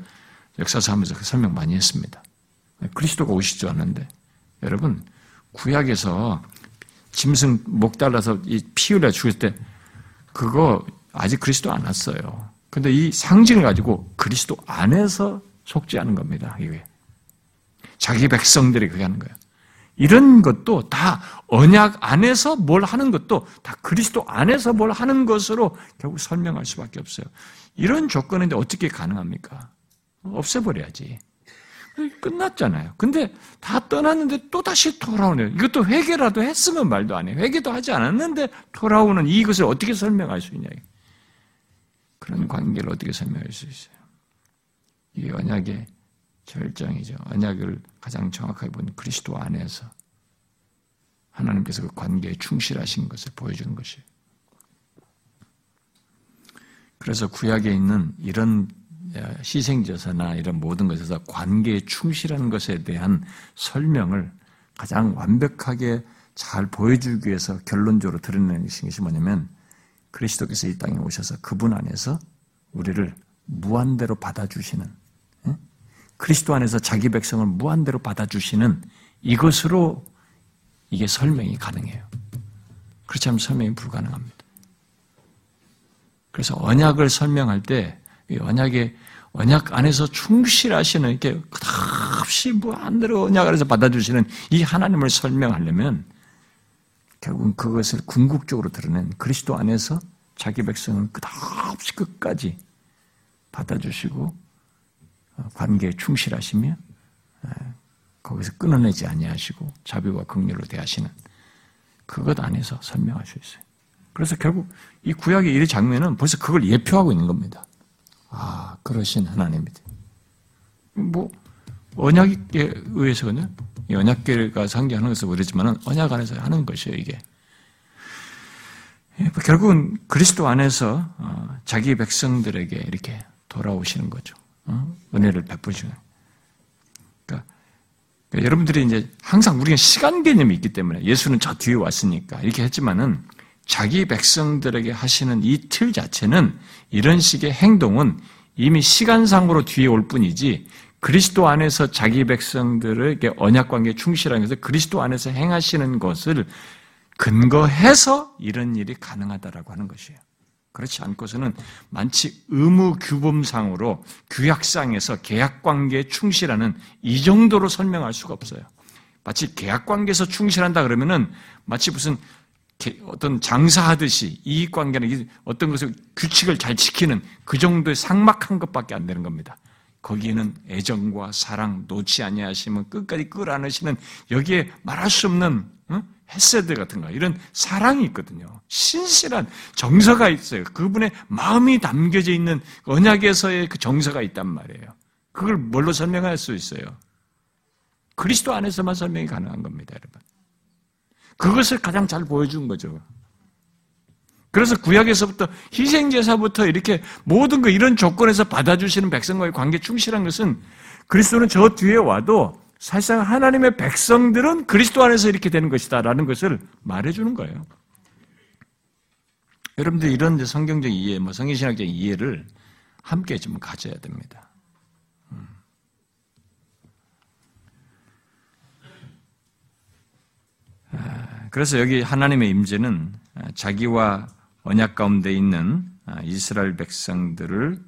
역사서 하면서 그 설명 많이 했습니다. 그리스도가 오시지도 않는데. 여러분, 구약에서 짐승 목 달라서 이피 흘려 죽을 때 그거 아직 그리스도 안 왔어요. 근데 이 상징을 가지고 그리스도 안에서 않은 겁니다. 이게. 자기 백성들이 그게 하는 거예요. 이런 것도 다 언약 안에서 뭘 하는 것도 다 그리스도 안에서 뭘 하는 것으로 결국 설명할 수밖에 없어요. 이런 조건인데 어떻게 가능합니까? 없애버려야지. 끝났잖아요. 근데 다 떠났는데 또 다시 돌아오네요. 이것도 회개라도 했으면 말도 안 해요. 회개도 하지 않았는데 돌아오는 이것을 어떻게 설명할 수 있냐. 그런 관계를 어떻게 설명할 수 있어요? 이 언약의 절정이죠. 언약을 가장 정확하게 본 그리스도 안에서 하나님께서 그 관계에 충실하신 것을 보여주는 것이에요. 그래서 구약에 있는 이런 희생제사나 이런 모든 것에서 관계에 충실한 것에 대한 설명을 가장 완벽하게 잘 보여주기 위해서 결론적으로 드러내는 것이 뭐냐면 그리스도께서 이 땅에 오셔서 그분 안에서 우리를 무한대로 받아주시는 그리스도 안에서 자기 백성을 무한대로 받아주시는 이것으로 이게 설명이 가능해요. 그렇지 않으면 설명이 불가능합니다. 그래서 언약을 설명할 때 언약의 언약 안에서 충실하시는 이렇게 끝없이 무한대로 언약 안에서 받아주시는 이 하나님을 설명하려면 결국은 그것을 궁극적으로 드러낸 그리스도 안에서 자기 백성은 끝없이 끝까지 받아주시고 관계에 충실하시며 거기서 끊어내지 아니하시고 자비와 긍휼로 대하시는 그것 안에서 설명할 수 있어요. 그래서 결국 이 구약의 이 장면은 벌써 그걸 예표하고 있는 겁니다. 아, 그러신 하나님이다. 뭐 언약에 의해서는 언약계가 상기하는 것을 그랬지만 언약 안에서 하는 것이에요 이게. 예, 결국은 그리스도 안에서 어, 자기 백성들에게 이렇게 돌아오시는 거죠. 어? 은혜를 베푸시는. 그러니까, 그러니까 여러분들이 이제 항상 우리가 시간 개념이 있기 때문에 예수는 저 뒤에 왔으니까 이렇게 했지만은 자기 백성들에게 하시는 이 틀 자체는 이런 식의 행동은 이미 시간상으로 뒤에 올 뿐이지 그리스도 안에서 자기 백성들에게 언약 관계에 충실한 것을 그리스도 안에서 행하시는 것을 근거해서 이런 일이 가능하다라고 하는 것이에요. 그렇지 않고서는 만치 의무 규범상으로 규약상에서 계약 관계에 충실하는 이 정도로 설명할 수가 없어요. 마치 계약 관계에서 충실한다 그러면은 마치 무슨 어떤 장사하듯이 이익 관계는 어떤 것을 규칙을 잘 지키는 그 정도의 상막한 것밖에 안 되는 겁니다. 거기에는 애정과 사랑 놓지 아니하시면 끝까지 끌어안으시는 여기에 말할 수 없는 어? 헤세드 같은 거 이런 사랑이 있거든요. 신실한 정서가 있어요. 그분의 마음이 담겨져 있는 언약에서의 그 정서가 있단 말이에요. 그걸 뭘로 설명할 수 있어요? 그리스도 안에서만 설명이 가능한 겁니다, 여러분. 그것을 가장 잘 보여준 거죠. 그래서 구약에서부터 희생제사부터 이렇게 모든 거 이런 조건에서 받아주시는 백성과의 관계 충실한 것은 그리스도는 저 뒤에 와도 사실상 하나님의 백성들은 그리스도 안에서 이렇게 되는 것이다라는 것을 말해주는 거예요. 여러분들 이런 성경적 이해, 뭐 성경신학적 이해를 함께 좀 가져야 됩니다. 음. 아, 그래서 여기 하나님의 임재는 자기와 언약 가운데 있는 아, 이스라엘 백성들을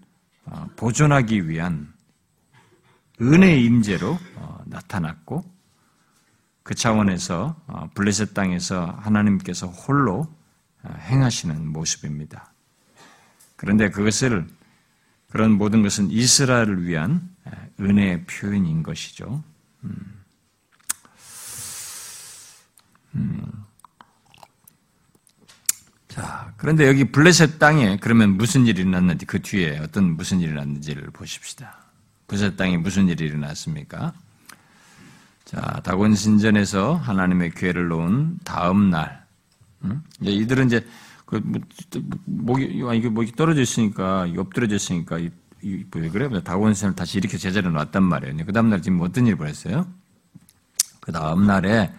어, 보존하기 위한 은혜의 임재로 어, 나타났고 그 차원에서 어, 블레셋 땅에서 하나님께서 홀로 어, 행하시는 모습입니다. 그런데 그것을 그런 모든 것은 이스라엘을 위한 은혜의 표현인 것이죠. 음. 음. 자, 그런데 여기 블레셋 땅에 그러면 무슨 일이 일어났는지 그 뒤에 어떤 무슨 일이 일어났는지를 보십시다. 블레셋 땅에 무슨 일이 일어났습니까? 자, 다곤 신전에서 하나님의 교회를 놓은 다음 날, 음? 이제 이들은 이제 그 뭐, 목이 아, 이게 목이 떨어져 있으니까 엎드려져 있으니까 이, 이, 왜 그래? 다곤 신전을 다시 이렇게 제자리에 놨단 말이에요. 그 다음 날 지금 어떤 일을 벌였어요? 그 다음 날에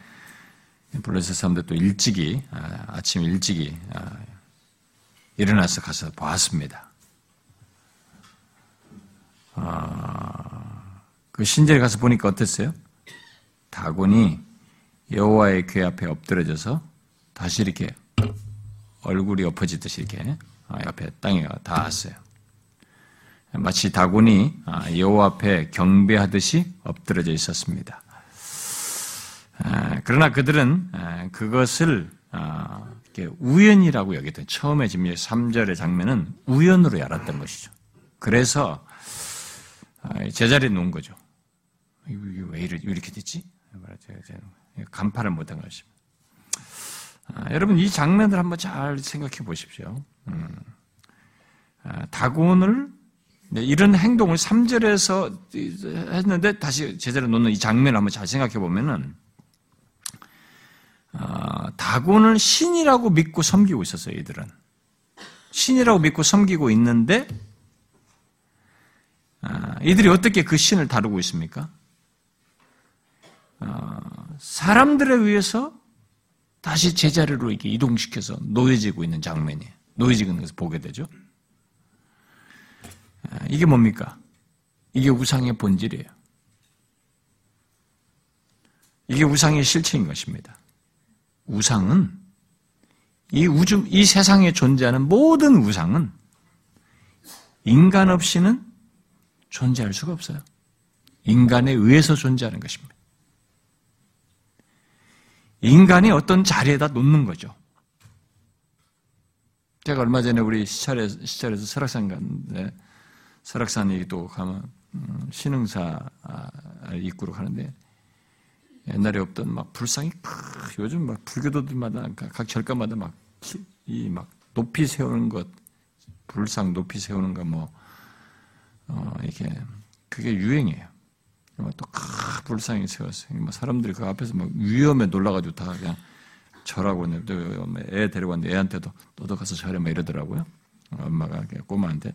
블레셋 사람들 또 일찍이 아, 침 일찍이 아, 일어나서 가서 보았습니다. 아, 그 신전에 가서 보니까 어땠어요? 다곤이 여호와의 궤 앞에 엎드려져서 다시 이렇게 얼굴이 엎어지듯이 이렇게 아, 옆에 땅에 닿았어요. 마치 다곤이 아, 여호와 앞에 경배하듯이 엎드려져 있었습니다. 아, 그러나 그들은 그것을 우연이라고 여겼던 처음에 지금 3절의 장면은 우연으로 알았던 것이죠. 그래서 제자리에 놓은 거죠. 왜 이렇게 됐지? 간파를 못한 것입니다. 아, 여러분 이 장면을 한번 잘 생각해 보십시오. 음, 아, 다곤을 이런 행동을 3절에서 했는데 다시 제대로 놓는 이 장면을 한번 잘 생각해 보면은 아, 다곤을 신이라고 믿고 섬기고 있었어요. 이들은 신이라고 믿고 섬기고 있는데 아, 이들이 어떻게 그 신을 다루고 있습니까? 어, 사람들에 의해서 다시 제자리로 이렇게 이동시켜서 놓여지고 있는 장면이 놓여지는 것을 보게 되죠. 아, 이게 뭡니까? 이게 우상의 본질이에요. 이게 우상의 실체인 것입니다. 우상은 이 우주, 이 세상에 존재하는 모든 우상은 인간 없이는 존재할 수가 없어요. 인간에 의해서 존재하는 것입니다. 인간이 어떤 자리에다 놓는 거죠. 제가 얼마 전에 우리 시찰에, 시찰에서 설악산 갔는데, 설악산이 또 가면, 음, 신흥사 아, 입구로 가는데, 옛날에 없던 막 불상이, 요즘 막 불교도들마다, 각 절가마다 막, 이 막 높이 세우는 것, 불상 높이 세우는 거 뭐, 어, 이렇게, 그게 유행이에요. 또큰 불상이 세웠어요. 뭐 사람들이 그 앞에서 막 위험에 놀라가지고 다 그냥 절하고 애 데려갔는데 애한테도 너도 가서 절해 막 이러더라고요. 엄마가 꼬마한테.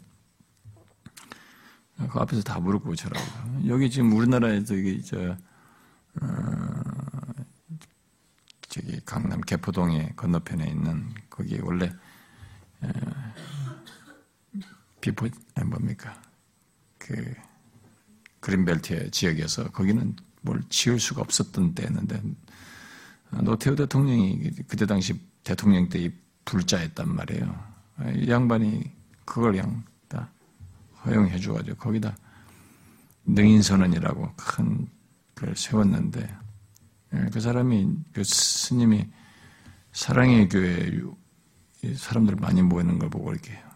그 앞에서 다 무릎 꿇고 절하고. 여기 지금 우리나라에서 이게 저 어, 저기 강남 개포동에 건너편에 있는 거기 원래 에, 비포 뭡니까 그 그린벨트 지역에서 거기는 뭘 지을 수가 없었던 때였는데 노태우 대통령이 그때 당시 대통령 때 불자였단 말이에요. 이 양반이 그걸 그냥 다 허용해 줘가지고 거기다 능인선언이라고 큰걸 세웠는데 예, 그 사람이 그 스님이 사랑의 교회 사람들 많이 모이는 걸 보고 이렇게 그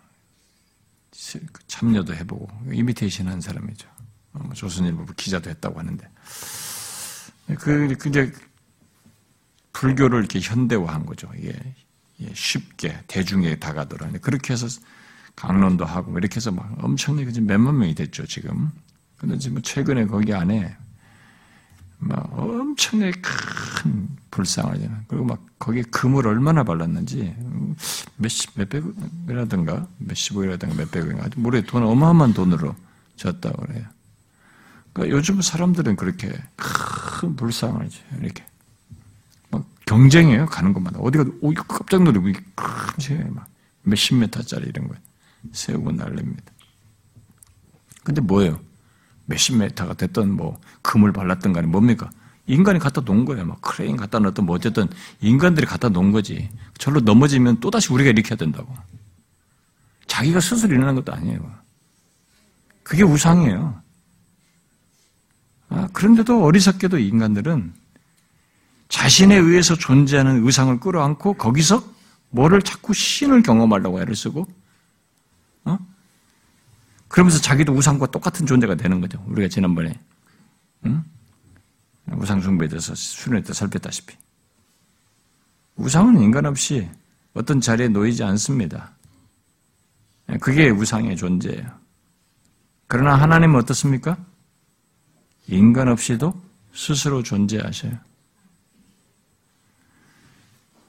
참여도 해보고 이미테이션 한 사람이죠. 어, 뭐 조선일보 기자도 했다고 하는데 그 이제 불교를 이렇게 현대화한 거죠. 이게 쉽게 대중에 다가더라. 그렇게 해서 강론도 하고 이렇게 해서 막 엄청나게 몇만 명이 됐죠 지금. 근데 지금 최근에 거기 안에 막 엄청나게 큰 불상을 그리고 막 거기에 금을 얼마나 발랐는지 몇십 몇백이라든가 몇십억이라든가 몇백억인가 모르게 돈 어마어마한 돈으로 졌다고 그래요. 그러니까 요즘 사람들은 그렇게 큰 불상을 이렇게 막 경쟁해요 가는 것마다 어디가 오 깜짝 놀라고 큰 막 몇십 메타짜리 이런 거 세우고 날립니다. 근데 뭐예요? 몇십 메타가 됐던 뭐 금을 발랐던 간에 뭡니까? 인간이 갖다 놓은 거예요. 막 크레인 갖다 놓았던 뭐 어쨌든 인간들이 갖다 놓은 거지. 절로 넘어지면 또다시 우리가 일으켜야 된다고. 자기가 스스로 일어난 것도 아니에요. 그게 우상이에요. 아, 그런데도 어리석게도 인간들은 자신에 의해서 존재하는 의상을 끌어안고 거기서 뭐를 자꾸 신을 경험하려고 애를 쓰고 어? 그러면서 자기도 우상과 똑같은 존재가 되는 거죠. 우리가 지난번에 응? 우상 숭배에 대해서 수련회 때 살폈다시피 우상은 인간 없이 어떤 자리에 놓이지 않습니다. 그게 우상의 존재예요. 그러나 하나님은 어떻습니까? 인간 없이도 스스로 존재하셔요.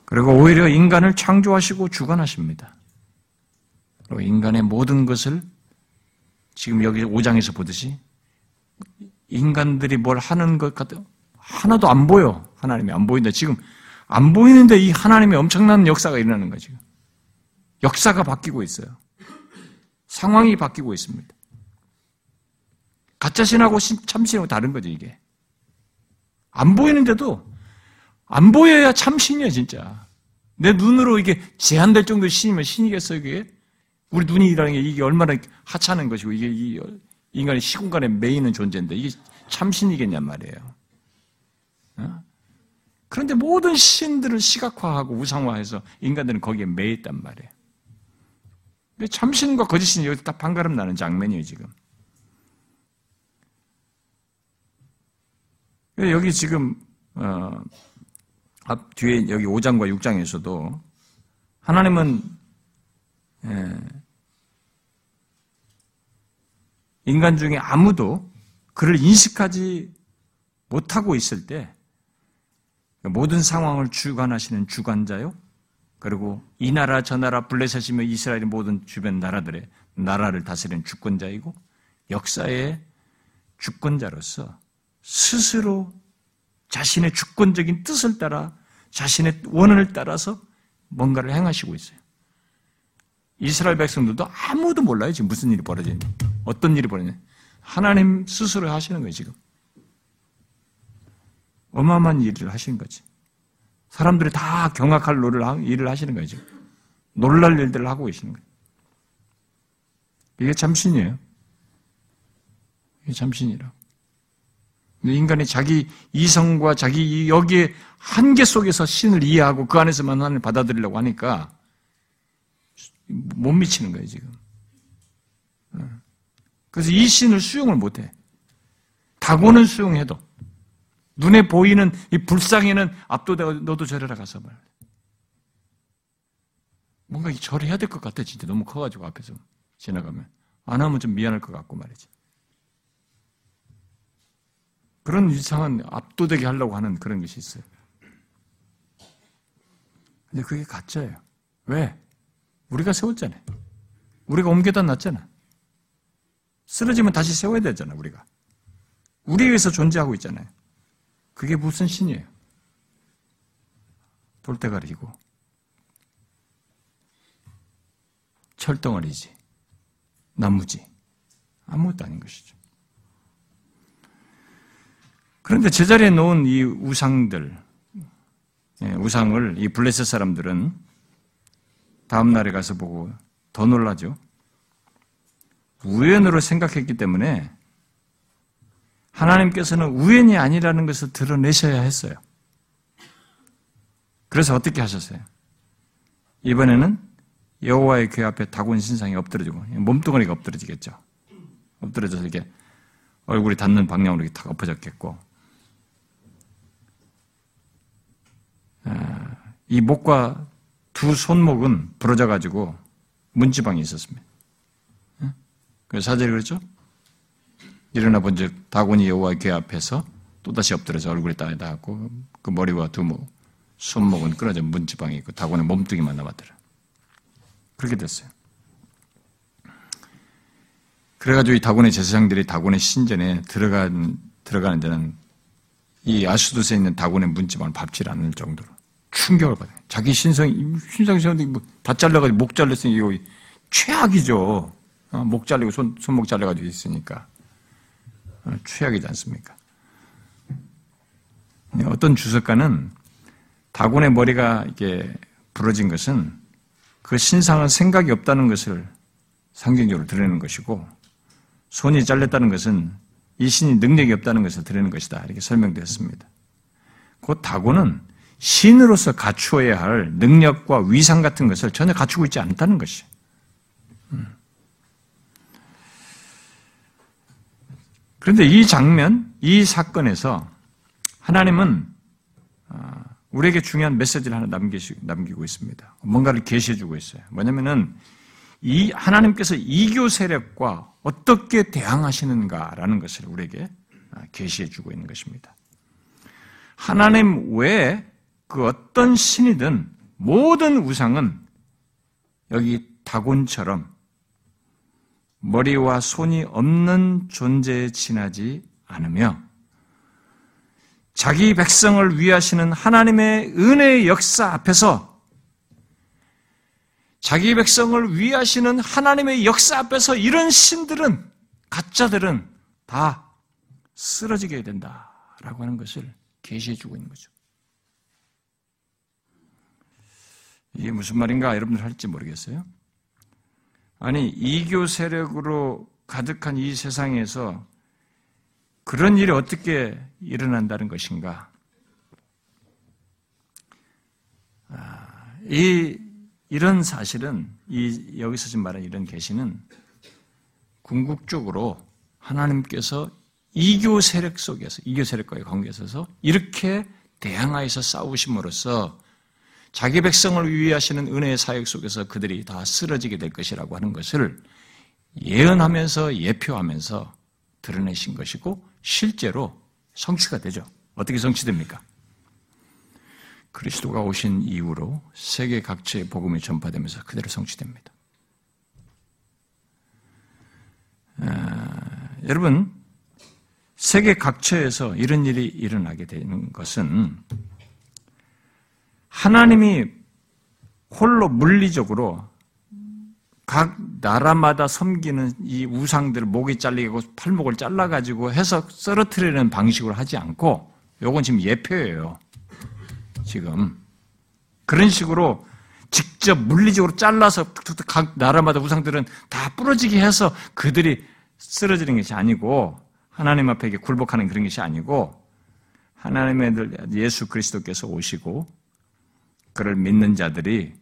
그리고 오히려 인간을 창조하시고 주관하십니다. 그리고 인간의 모든 것을 지금 여기 5장에서 보듯이 인간들이 뭘 하는 것 같아 하나도 안 보여. 하나님이 안 보인다. 지금 안 보이는데 이 하나님의 엄청난 역사가 일어나는 거죠. 역사가 바뀌고 있어요. 상황이 바뀌고 있습니다. 가짜 신하고 참신하고 다른 거죠, 이게. 안 보이는데도 안 보여야 참신이야, 진짜. 내 눈으로 이게 제한될 정도의 신이면 신이겠어요, 이게? 우리 눈이라는 게 이게 얼마나 하찮은 것이고 이게 인간의 시공간에 매이는 존재인데 이게 참신이겠냔 말이에요. 어? 그런데 모든 신들을 시각화하고 우상화해서 인간들은 거기에 매였단 말이에요. 참신과 거짓신이 여기 딱 반가름 나는 장면이에요, 지금. 여기 지금, 어, 앞, 뒤에 여기 5장과 6장에서도 하나님은, 예, 인간 중에 아무도 그를 인식하지 못하고 있을 때 모든 상황을 주관하시는 주관자요. 그리고 이 나라 저 나라 블레셋이며 이스라엘의 모든 주변 나라들의 나라를 다스리는 주권자이고 역사의 주권자로서 스스로 자신의 주권적인 뜻을 따라 자신의 원한을 따라서 뭔가를 행하시고 있어요. 이스라엘 백성들도 아무도 몰라요. 지금 무슨 일이 벌어지는지. 어떤 일이 벌어지는지. 하나님 스스로 하시는 거예요, 지금. 어마어마한 일을 하시는 거지. 사람들이 다 경악할 일을 하시는 거예요, 지금. 놀랄 일들을 하고 계시는 거예요. 이게 참신이에요. 이게 참신이라고. 인간이 자기 이성과 자기 여기에 한계 속에서 신을 이해하고 그 안에서만 하나님을 받아들이려고 하니까 못 미치는 거예요, 지금. 그래서 이 신을 수용을 못 해. 다고는 수용해도 눈에 보이는 이 불상에는 압도되고 너도 절해라 가서 말. 뭔가 절해야 될 것 같아, 진짜. 너무 커가지고 앞에서 지나가면. 안 하면 좀 미안할 것 같고 말이지. 그런 이상한 압도되게 하려고 하는 그런 것이 있어요. 근데 그게 가짜예요. 왜? 우리가 세웠잖아요. 우리가 옮겨다 놨잖아. 쓰러지면 다시 세워야 되잖아, 우리가. 우리 위해서 존재하고 있잖아요. 그게 무슨 신이에요? 돌대가리고 철덩어리지 나무지
아무것도 아닌 것이죠. 그런데 제자리에 놓은 이 우상들, 예, 우상을 이 블레셋 사람들은 다음 날에 가서 보고 더 놀라죠. 우연으로 생각했기 때문에 하나님께서는 우연이 아니라는 것을 드러내셔야 했어요. 그래서 어떻게 하셨어요? 이번에는 여호와의 궤 앞에 다곤 신상이 엎드려지고 몸뚱아리가 엎드려지겠죠. 엎드려져서 이게 얼굴이 닿는 방향으로 탁 엎어졌겠고 아, 이 목과 두 손목은 부러져 가지고 문지방이 있었습니다. 그 사절이 그렇죠? 일어나 본즉 다곤이 여호와의 궤 앞에서 또다시 엎드려서 얼굴에 땅에 닿았고 그 머리와 두목, 손목은 끊어져 문지방이 있고 다곤의 몸뚱이만 남았더라. 그렇게 됐어요. 그래가지고 이 다곤의 제사장들이 다곤의 신전에 들어간, 들어가는 데는 이 아수도스에 있는 다곤의 문지방을 밟지 않을 정도로 충격을 받아요. 자기 신성, 신성 신성이 뭐다 잘라가지고 목 잘렸으니 이거 최악이죠. 어, 목 잘리고 손, 손목 잘려가지고 있으니까. 어, 최악이지 않습니까? 어떤 주석가는 다곤의 머리가 이게 부러진 것은 그 신상은 생각이 없다는 것을 상징적으로 드러내는 것이고 손이 잘렸다는 것은 이 신이 능력이 없다는 것을 드러내는 것이다. 이렇게 설명되었습니다. 그 다곤은 신으로서 갖추어야 할 능력과 위상 같은 것을 전혀 갖추고 있지 않다는 것이. 음. 그런데 이 장면, 이 사건에서 하나님은 아, 우리에게 중요한 메시지를 하나 남기고 있습니다. 뭔가를 계시해주고 있어요. 뭐냐면은 이 하나님께서 이교 세력과 어떻게 대항하시는가라는 것을 우리에게 아, 계시해주고 있는 것입니다. 하나님 외에 그 어떤 신이든 모든 우상은 여기 다곤처럼 머리와 손이 없는 존재에 지나지 않으며 자기 백성을 위하시는 하나님의 은혜의 역사 앞에서 자기 백성을 위하시는 하나님의 역사 앞에서 이런 신들은 가짜들은 다 쓰러지게 된다라고 하는 것을 계시해 주고 있는 거죠. 이게 무슨 말인가 여러분들 할지 모르겠어요. 아니, 이교 세력으로 가득한 이 세상에서 그런 일이 어떻게 일어난다는 것인가? 아, 이, 이런 사실은, 이, 여기서 지금 말하는 이런 계시는 궁극적으로 하나님께서 이교 세력 속에서, 이교 세력과의 관계에 있어서 이렇게 대항하여서 싸우심으로써 자기 백성을 위하시는 은혜의 사역 속에서 그들이 다 쓰러지게 될 것이라고 하는 것을 예언하면서 예표하면서 드러내신 것이고 실제로 성취가 되죠. 어떻게 성취됩니까? 그리스도가 오신 이후로 세계 각지의 복음이 전파되면서 그대로 성취됩니다. 아, 여러분, 세계 각처에서 이런 일이 일어나게 되는 것은 하나님이 홀로 물리적으로 각 나라마다 섬기는 이 우상들 목이 잘리고 팔목을 잘라가지고 해서 썰어트리는 방식으로 하지 않고 요건 지금 예표예요. 지금. 그런 식으로 직접 물리적으로 잘라서 각 나라마다 우상들은 다 부러지게 해서 그들이 쓰러지는 것이 아니고 하나님 앞에 굴복하는 그런 것이 아니고 하나님의 예수 그리스도께서 오시고 그를 믿는 자들이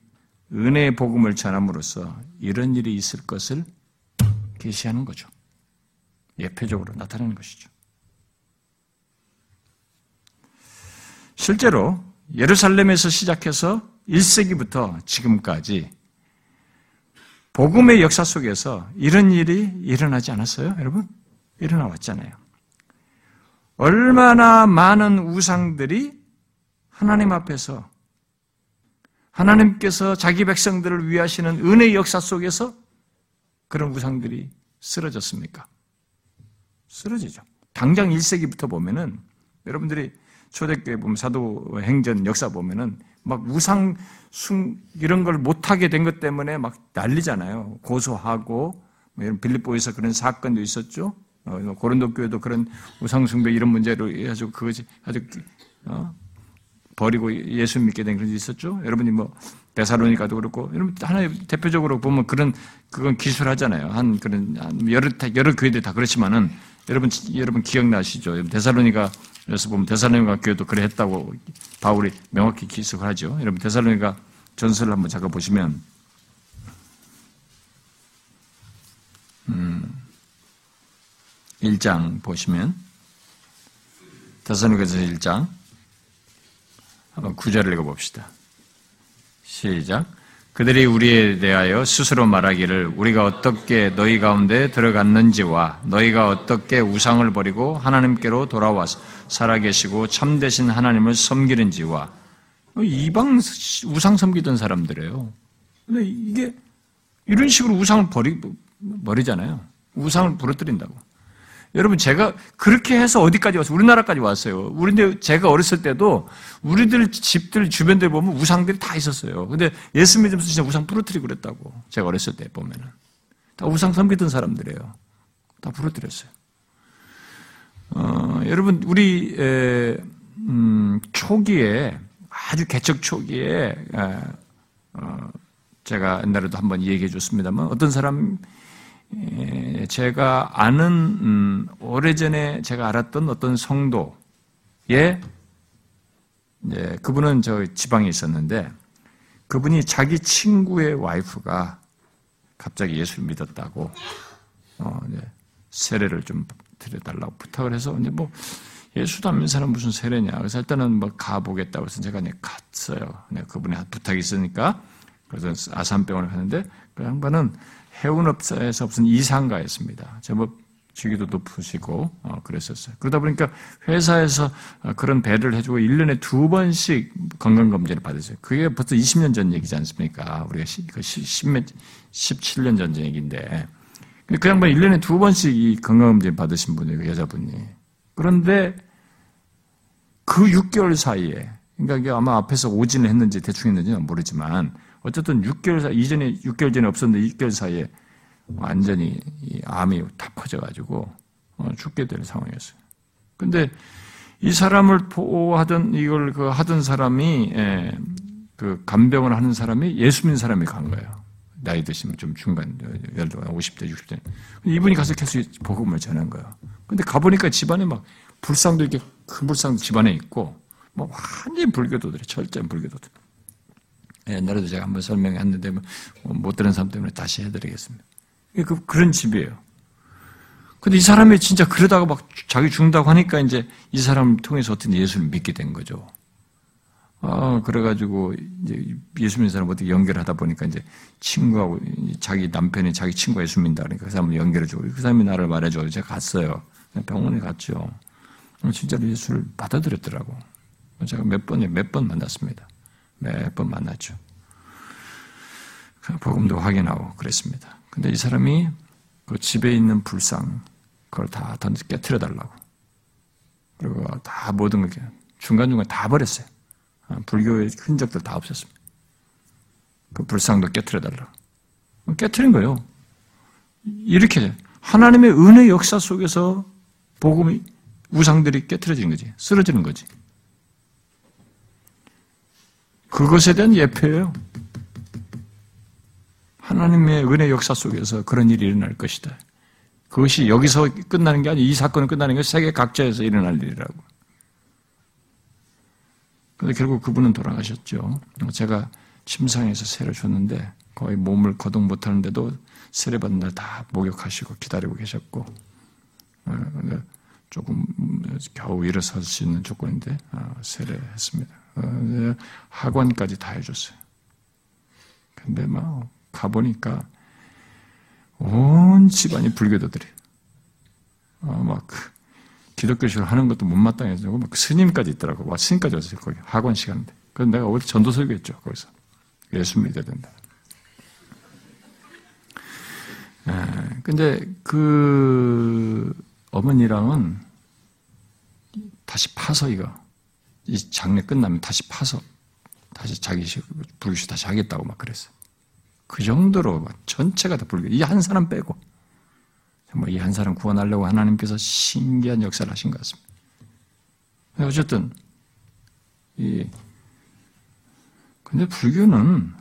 은혜의 복음을 전함으로써 이런 일이 있을 것을 계시하는 거죠. 예표적으로 나타내는 것이죠. 실제로 예루살렘에서 시작해서 1세기부터 지금까지 복음의 역사 속에서 이런 일이 일어나지 않았어요, 여러분? 일어나 왔잖아요. 얼마나 많은 우상들이 하나님 앞에서 하나님께서 자기 백성들을 위하시는 은혜의 역사 속에서 그런 우상들이 쓰러졌습니까? 쓰러지죠. 당장 1세기부터 보면은 여러분들이 초대교회 보면 사도 행전 역사 보면은 막 우상 숭 이런 걸 못하게 된 것 때문에 막 난리잖아요. 고소하고 뭐 이런 빌립보에서 그런 사건도 있었죠. 어, 뭐 고린도 교회도 그런 우상 숭배 이런 문제로 해가지고 그것이 아주 어, 버리고 예수 믿게 된 그런 게 있었죠. 여러분이 뭐 데살로니가도 그렇고 여러분 하나의 대표적으로 보면 그런 그건 기술하잖아요. 한 그런 여러 여러 교회들 다 그렇지만은 여러분 여러분 기억나시죠? 데살로니가에서 보면 데살로니가 교회도 그래 했다고 바울이 명확히 기술을 하죠. 여러분 데살로니가 전설을 한번 잠깐 보시면 음, 1장 보시면 데살로니가서 1장 한번 구절을 읽어봅시다. 시작. 그들이 우리에 대하여 스스로 말하기를 우리가 어떻게 너희 가운데 들어갔는지와 너희가 어떻게 우상을 버리고 하나님께로 돌아와서 살아계시고 참되신 하나님을 섬기는지와 이방 우상 섬기던 사람들이에요. 근데 이게 이런 식으로 우상을 버리, 버리잖아요. 우상을 부러뜨린다고. 여러분 제가 그렇게 해서 어디까지 왔어요? 우리나라까지 왔어요. 우리데 제가 어렸을 때도 우리들 집들 주변들 보면 우상들이 다 있었어요. 근데 예수 믿으면서 진짜 우상 부러뜨리고 그랬다고. 제가 어렸을 때 보면은 다 우상 섬기던 사람들이에요. 다 부러뜨렸어요. 어, 여러분 우리 에, 음, 초기에 아주 개척 초기에 에, 어, 제가 옛날에도 한번 얘기해 줬습니다만 어떤 사람 예, 제가 아는 음, 오래전에 제가 알았던 어떤 성도의 예, 그분은 저 지방에 있었는데 그분이 자기 친구의 와이프가 갑자기 예수를 믿었다고 어, 네, 세례를 좀 드려달라고 부탁을 해서 이제 뭐 예수도 안 믿는 사람 무슨 세례냐 그래서 일단은 뭐 가보겠다고 해서 제가 이제 갔어요. 네, 그분이 부탁이 있으니까 그래서 아산병원을 갔는데 그 양반은 해운업사에서 무슨 이상가였습니다. 제법 주기도 높으시고 어, 그랬었어요. 그러다 보니까 회사에서 어, 그런 배를 해주고 1년에 두 번씩 건강검진을 받으세요. 그게 벌써 20년 전 얘기지 않습니까? 우리가 10, 17년 전 얘기인데. 그 양반 1년에 두 번씩 이 건강검진 받으신 분이에요, 그 여자분이. 그런데 그 6개월 사이에, 그러니까 이게 아마 앞에서 오진을 했는지 대충 했는지는 모르지만, 어쨌든 6개월 사이, 이전에 6개월 전에 없었는데 6개월 사이에 완전히 암이 다 퍼져가지고 어, 죽게 될 상황이었어요. 근데 이 사람을 보호하던 이걸 그 하던 사람이 예, 그 간병을 하는 사람이 예수 믿는 사람이 간 거예요. 나이 드시면 좀 중간, 예를 들어 50대, 60대. 이분이 가서 계속 복음을 전한 거예요. 근데 가보니까 집안에 막 불상도 이렇게 큰 불상도 집안에 있고, 뭐 완전히 불교도들이, 철저한 불교도들. 옛날에도 제가 한번 설명했는데 뭐못 들은 사람 때문에 다시 해드리겠습니다. 그, 그런 집이에요. 근데 이 사람이 진짜 그러다가 막 자기 죽는다고 하니까 이제 이 사람을 통해서 어떤 예수를 믿게 된 거죠. 아, 그래가지고 이제 예수 믿는 사람 어떻게 연결하다 보니까 이제 친구하고 자기 남편이 자기 친구가 예수 믿는다 그러니까 그 사람을 연결해주고 그 사람이 나를 말해줘. 제가 갔어요. 병원에 갔죠. 진짜로 예수를 받아들였더라고. 제가 몇 번에 몇 번 만났습니다. 매번 만났죠. 그 복음도 확인하고 그랬습니다. 근데 이 사람이 그 집에 있는 불상, 그걸 다 던져 깨트려 달라고. 그리고 다 모든 걸 중간중간 다 버렸어요. 아, 불교의 흔적들 다 없었습니다. 그 불상도 깨트려 달라고. 깨트린 거예요. 이렇게 하나님의 은혜 역사 속에서 복음이 우상들이 깨트려지는 거지. 쓰러지는 거지. 그것에 대한 예표예요. 하나님의 은혜 역사 속에서 그런 일이 일어날 것이다. 그것이 여기서 끝나는 게 아니고 이 사건은 끝나는 게 세계 각지에서 일어날 일이라고. 근데 결국 그분은 돌아가셨죠. 제가 침상에서 세례 줬는데 거의 몸을 거동 못하는데도 세례 받는 날 다 목욕하시고 기다리고 계셨고 어, 조금 겨우 일어설 수 있는 조건인데 어, 세례했습니다. 어, 학원까지 다 해줬어요. 근데 막 가보니까 온 집안이 불교도들이에요. 어, 막 기독교식을 하는 것도 못마땅해서 막 스님까지 있더라고. 와 스님까지 왔어요. 거기 학원 시간인데. 그래서 내가 어디 전도 설교했죠. 거기서 예수 믿어야 된다. 에, 근데 그 어머니랑은 다시 파서 이거 이 장례 끝나면 다시 파서 다시 자기 불교시 다시 하겠다고 막 그랬어요. 그 정도로 전체가 다 불교. 이 한 사람 빼고 정말 이한 사람 구원하려고 하나님께서 신기한 역사를 하신 것 같습니다. 어쨌든 이 근데 불교는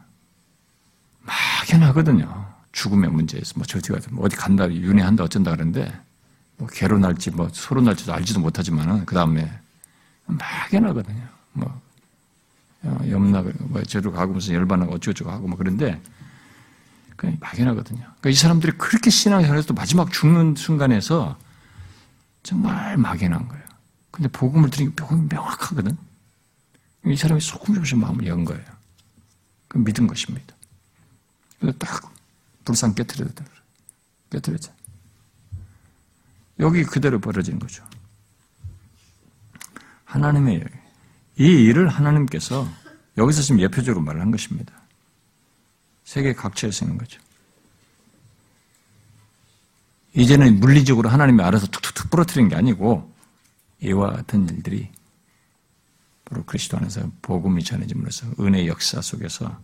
막연하거든요. 죽음의 문제에서 뭐 저기 가서 뭐 어디 간다 윤회한다 어쩐다 그러는데 뭐 개로 날지 뭐 소로 날지도 알지도 못하지만은 그 다음에 막연하거든요. 뭐 어, 염나 뭐 저로 가고 무슨 열반하고 어쩌고저쩌고 하고 뭐 그런데 그냥 막연하거든요. 그러니까 이 사람들이 그렇게 신앙생활해서 마지막 죽는 순간에서 정말 막연한 거예요. 근데 복음을 들으니까 복음이 명확하거든. 이 사람이 소금조금 마음을 연 거예요. 그 믿은 것입니다. 그래서 딱 불상 깨뜨려야 깨뜨렸죠. 여기 그대로 벌어지는 거죠. 하나님의 이 일을 하나님께서 여기서 지금 예표적으로 말을 한 것입니다. 세계 각처에 쓰는 거죠. 이제는 물리적으로 하나님이 알아서 툭툭툭 부러뜨린 게 아니고 이와 같은 일들이 바로 그리스도 안에서 복음이 전해짐으로써 은혜 역사 속에서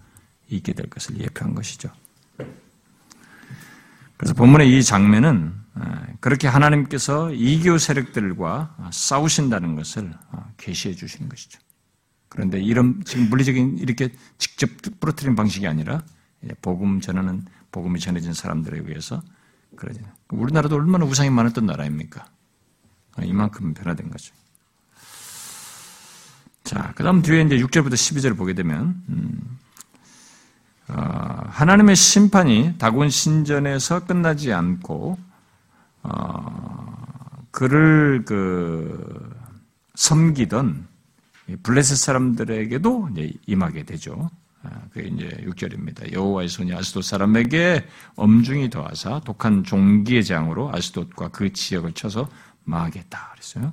있게 될 것을 예표한 것이죠. 그래서 본문의 이 장면은 아, 그렇게 하나님께서 이교 세력들과 싸우신다는 것을 아, 계시해 주시는 것이죠. 그런데 이런 지금 물리적인 이렇게 직접 부러뜨리는 방식이 아니라 복음 전하는 복음이 전해진 사람들에 의해서 그러죠. 우리나라도 얼마나 우상이 많았던 나라입니까? 아, 이만큼 변화된 거죠. 자, 그 다음 뒤에 이제 6절부터 12절을 보게 되면, 음, 어, 하나님의 심판이 다곤 신전에서 끝나지 않고 어, 그를 그 섬기던 블레셋 사람들에게도 임하게 되죠. 아, 그게 이제 6절입니다. 여호와의 손이 아스돗 사람에게 엄중히 더하사 독한 종기의 장으로 아스돗과 그 지역을 쳐서 망하겠다 그랬어요.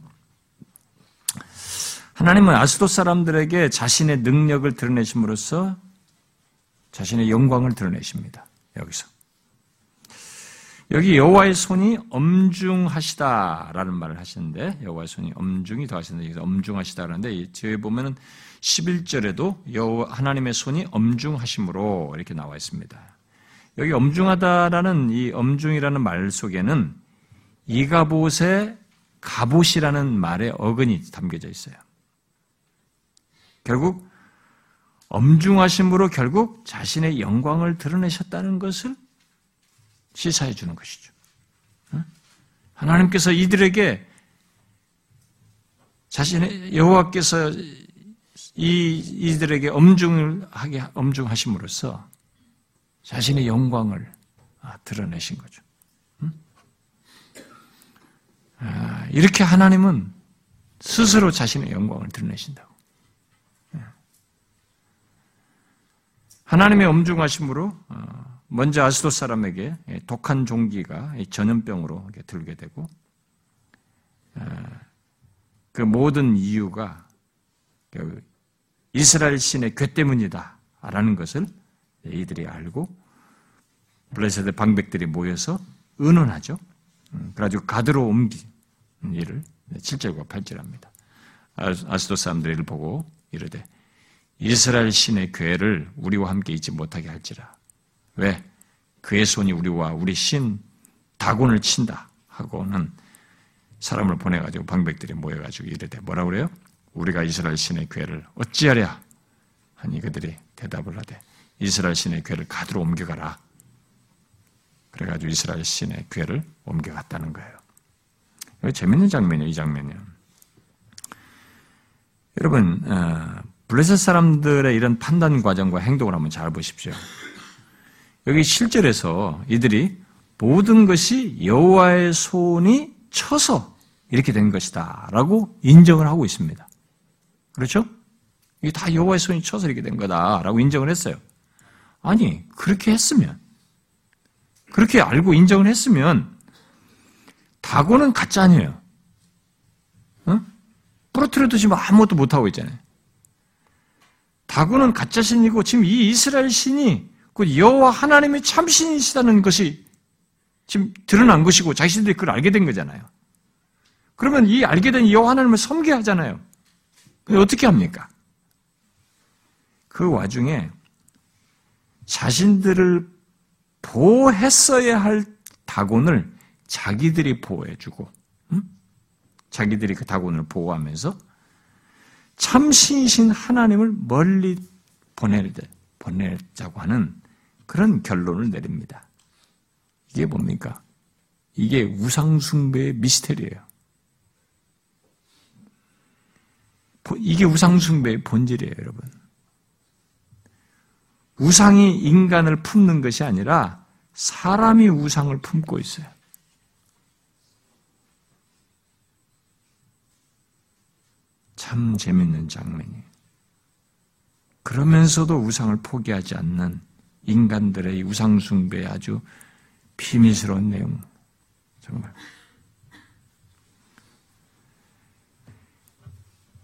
하나님은 아스돗 사람들에게 자신의 능력을 드러내심으로써 자신의 영광을 드러내십니다. 여기서. 여기 여호와의 손이 엄중하시다라는 말을 하시는데 여호와의 손이 엄중히 더하시는데 여기서 엄중하시다라는데 뒤에 보면은 11절에도 여호와 하나님의 손이 엄중하심으로 이렇게 나와 있습니다. 여기 엄중하다라는 이 엄중이라는 말 속에는 이가봇의 갑옷이라는 말의 어근이 담겨져 있어요. 결국 엄중하심으로 결국 자신의 영광을 드러내셨다는 것을 시사해 주는 것이죠. 하나님께서 이들에게 자신의 여호와께서 이 이들에게 엄중을 하게 엄중하심으로써 자신의 영광을 아, 드러내신 거죠. 아, 이렇게 하나님은 스스로 자신의 영광을 드러내신다고. 하나님의 엄중하심으로 어, 먼저 아스도 사람에게 독한 종기가 전염병으로 들게 되고 어, 그 모든 이유가 그 이스라엘 신의 괴 때문이다라는 것을 이들이 알고 블레셋의 방백들이 모여서 의논하죠. 음, 그래가지고 가드로 옮긴 일을 7절과 8절 합니다. 아스도 사람들이 를 보고 이르되 이스라엘 신의 괴를 우리와 함께 있지 못하게 할지라. 왜? 그의 손이 우리와 우리 신 다곤을 친다 하고는 사람을 보내가지고 방백들이 모여가지고 이르되 뭐라 그래요? 우리가 이스라엘 신의 괴를 어찌하랴? 하니 그들이 대답을 하되 이스라엘 신의 괴를 가드로 옮겨가라. 그래가지고 이스라엘 신의 괴를 옮겨갔다는 거예요. 재밌는 장면이에요, 이 장면이요. 여러분, 어, 블레셋 사람들의 이런 판단 과정과 행동을 한번 잘 보십시오. 여기 실절에서 이들이 모든 것이 여호와의 손이 쳐서 이렇게 된 것이다 라고 인정을 하고 있습니다. 그렇죠? 이게 다 여호와의 손이 쳐서 이렇게 된 거다라고 인정을 했어요. 아니 그렇게 했으면 그렇게 알고 인정을 했으면 다고는 가짜 아니에요. 어? 부러뜨려도 지금 아무것도 못하고 있잖아요. 다고는 가짜 신이고 지금 이 이스라엘 신이 그 여호와 하나님의 참신이시다는 것이 지금 드러난 것이고 자신들이 그걸 알게 된 거잖아요. 그러면 이 알게 된 여호와 하나님을 섬겨야 하잖아요. 어떻게 합니까? 그 와중에 자신들을 보호했어야 할 다곤을 자기들이 보호해주고, 음? 자기들이 그 다곤을 보호하면서 참신신 하나님을 멀리 보내려, 보내자고 하는 그런 결론을 내립니다. 이게 뭡니까? 이게 우상숭배의 미스테리예요. 이게 우상숭배의 본질이에요, 여러분. 우상이 인간을 품는 것이 아니라 사람이 우상을 품고 있어요. 참 재밌는 장면이에요. 그러면서도 우상을 포기하지 않는 인간들의 우상숭배의 아주 비밀스러운 내용. 정말.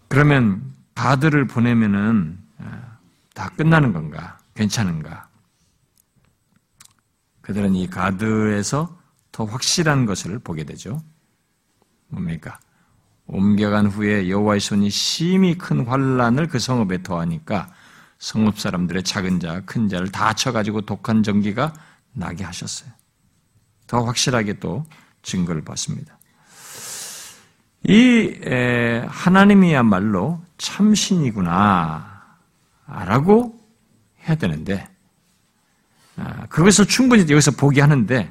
그러면 가드를 보내면은 아, 다 끝나는 건가? 괜찮은가? 그들은 이 가드에서 더 확실한 것을 보게 되죠. 뭡니까? 옮겨간 후에 여호와의 손이 심히 큰 환란을 그 성읍에 더하니까 성읍 사람들의 작은 자, 큰 자를 다 쳐가지고 독한 전기가 나게 하셨어요. 더 확실하게 또 증거를 봤습니다. 이 하나님이야말로 참신이구나 라고 해야 되는데 아, 그것을 충분히 여기서 보게 하는데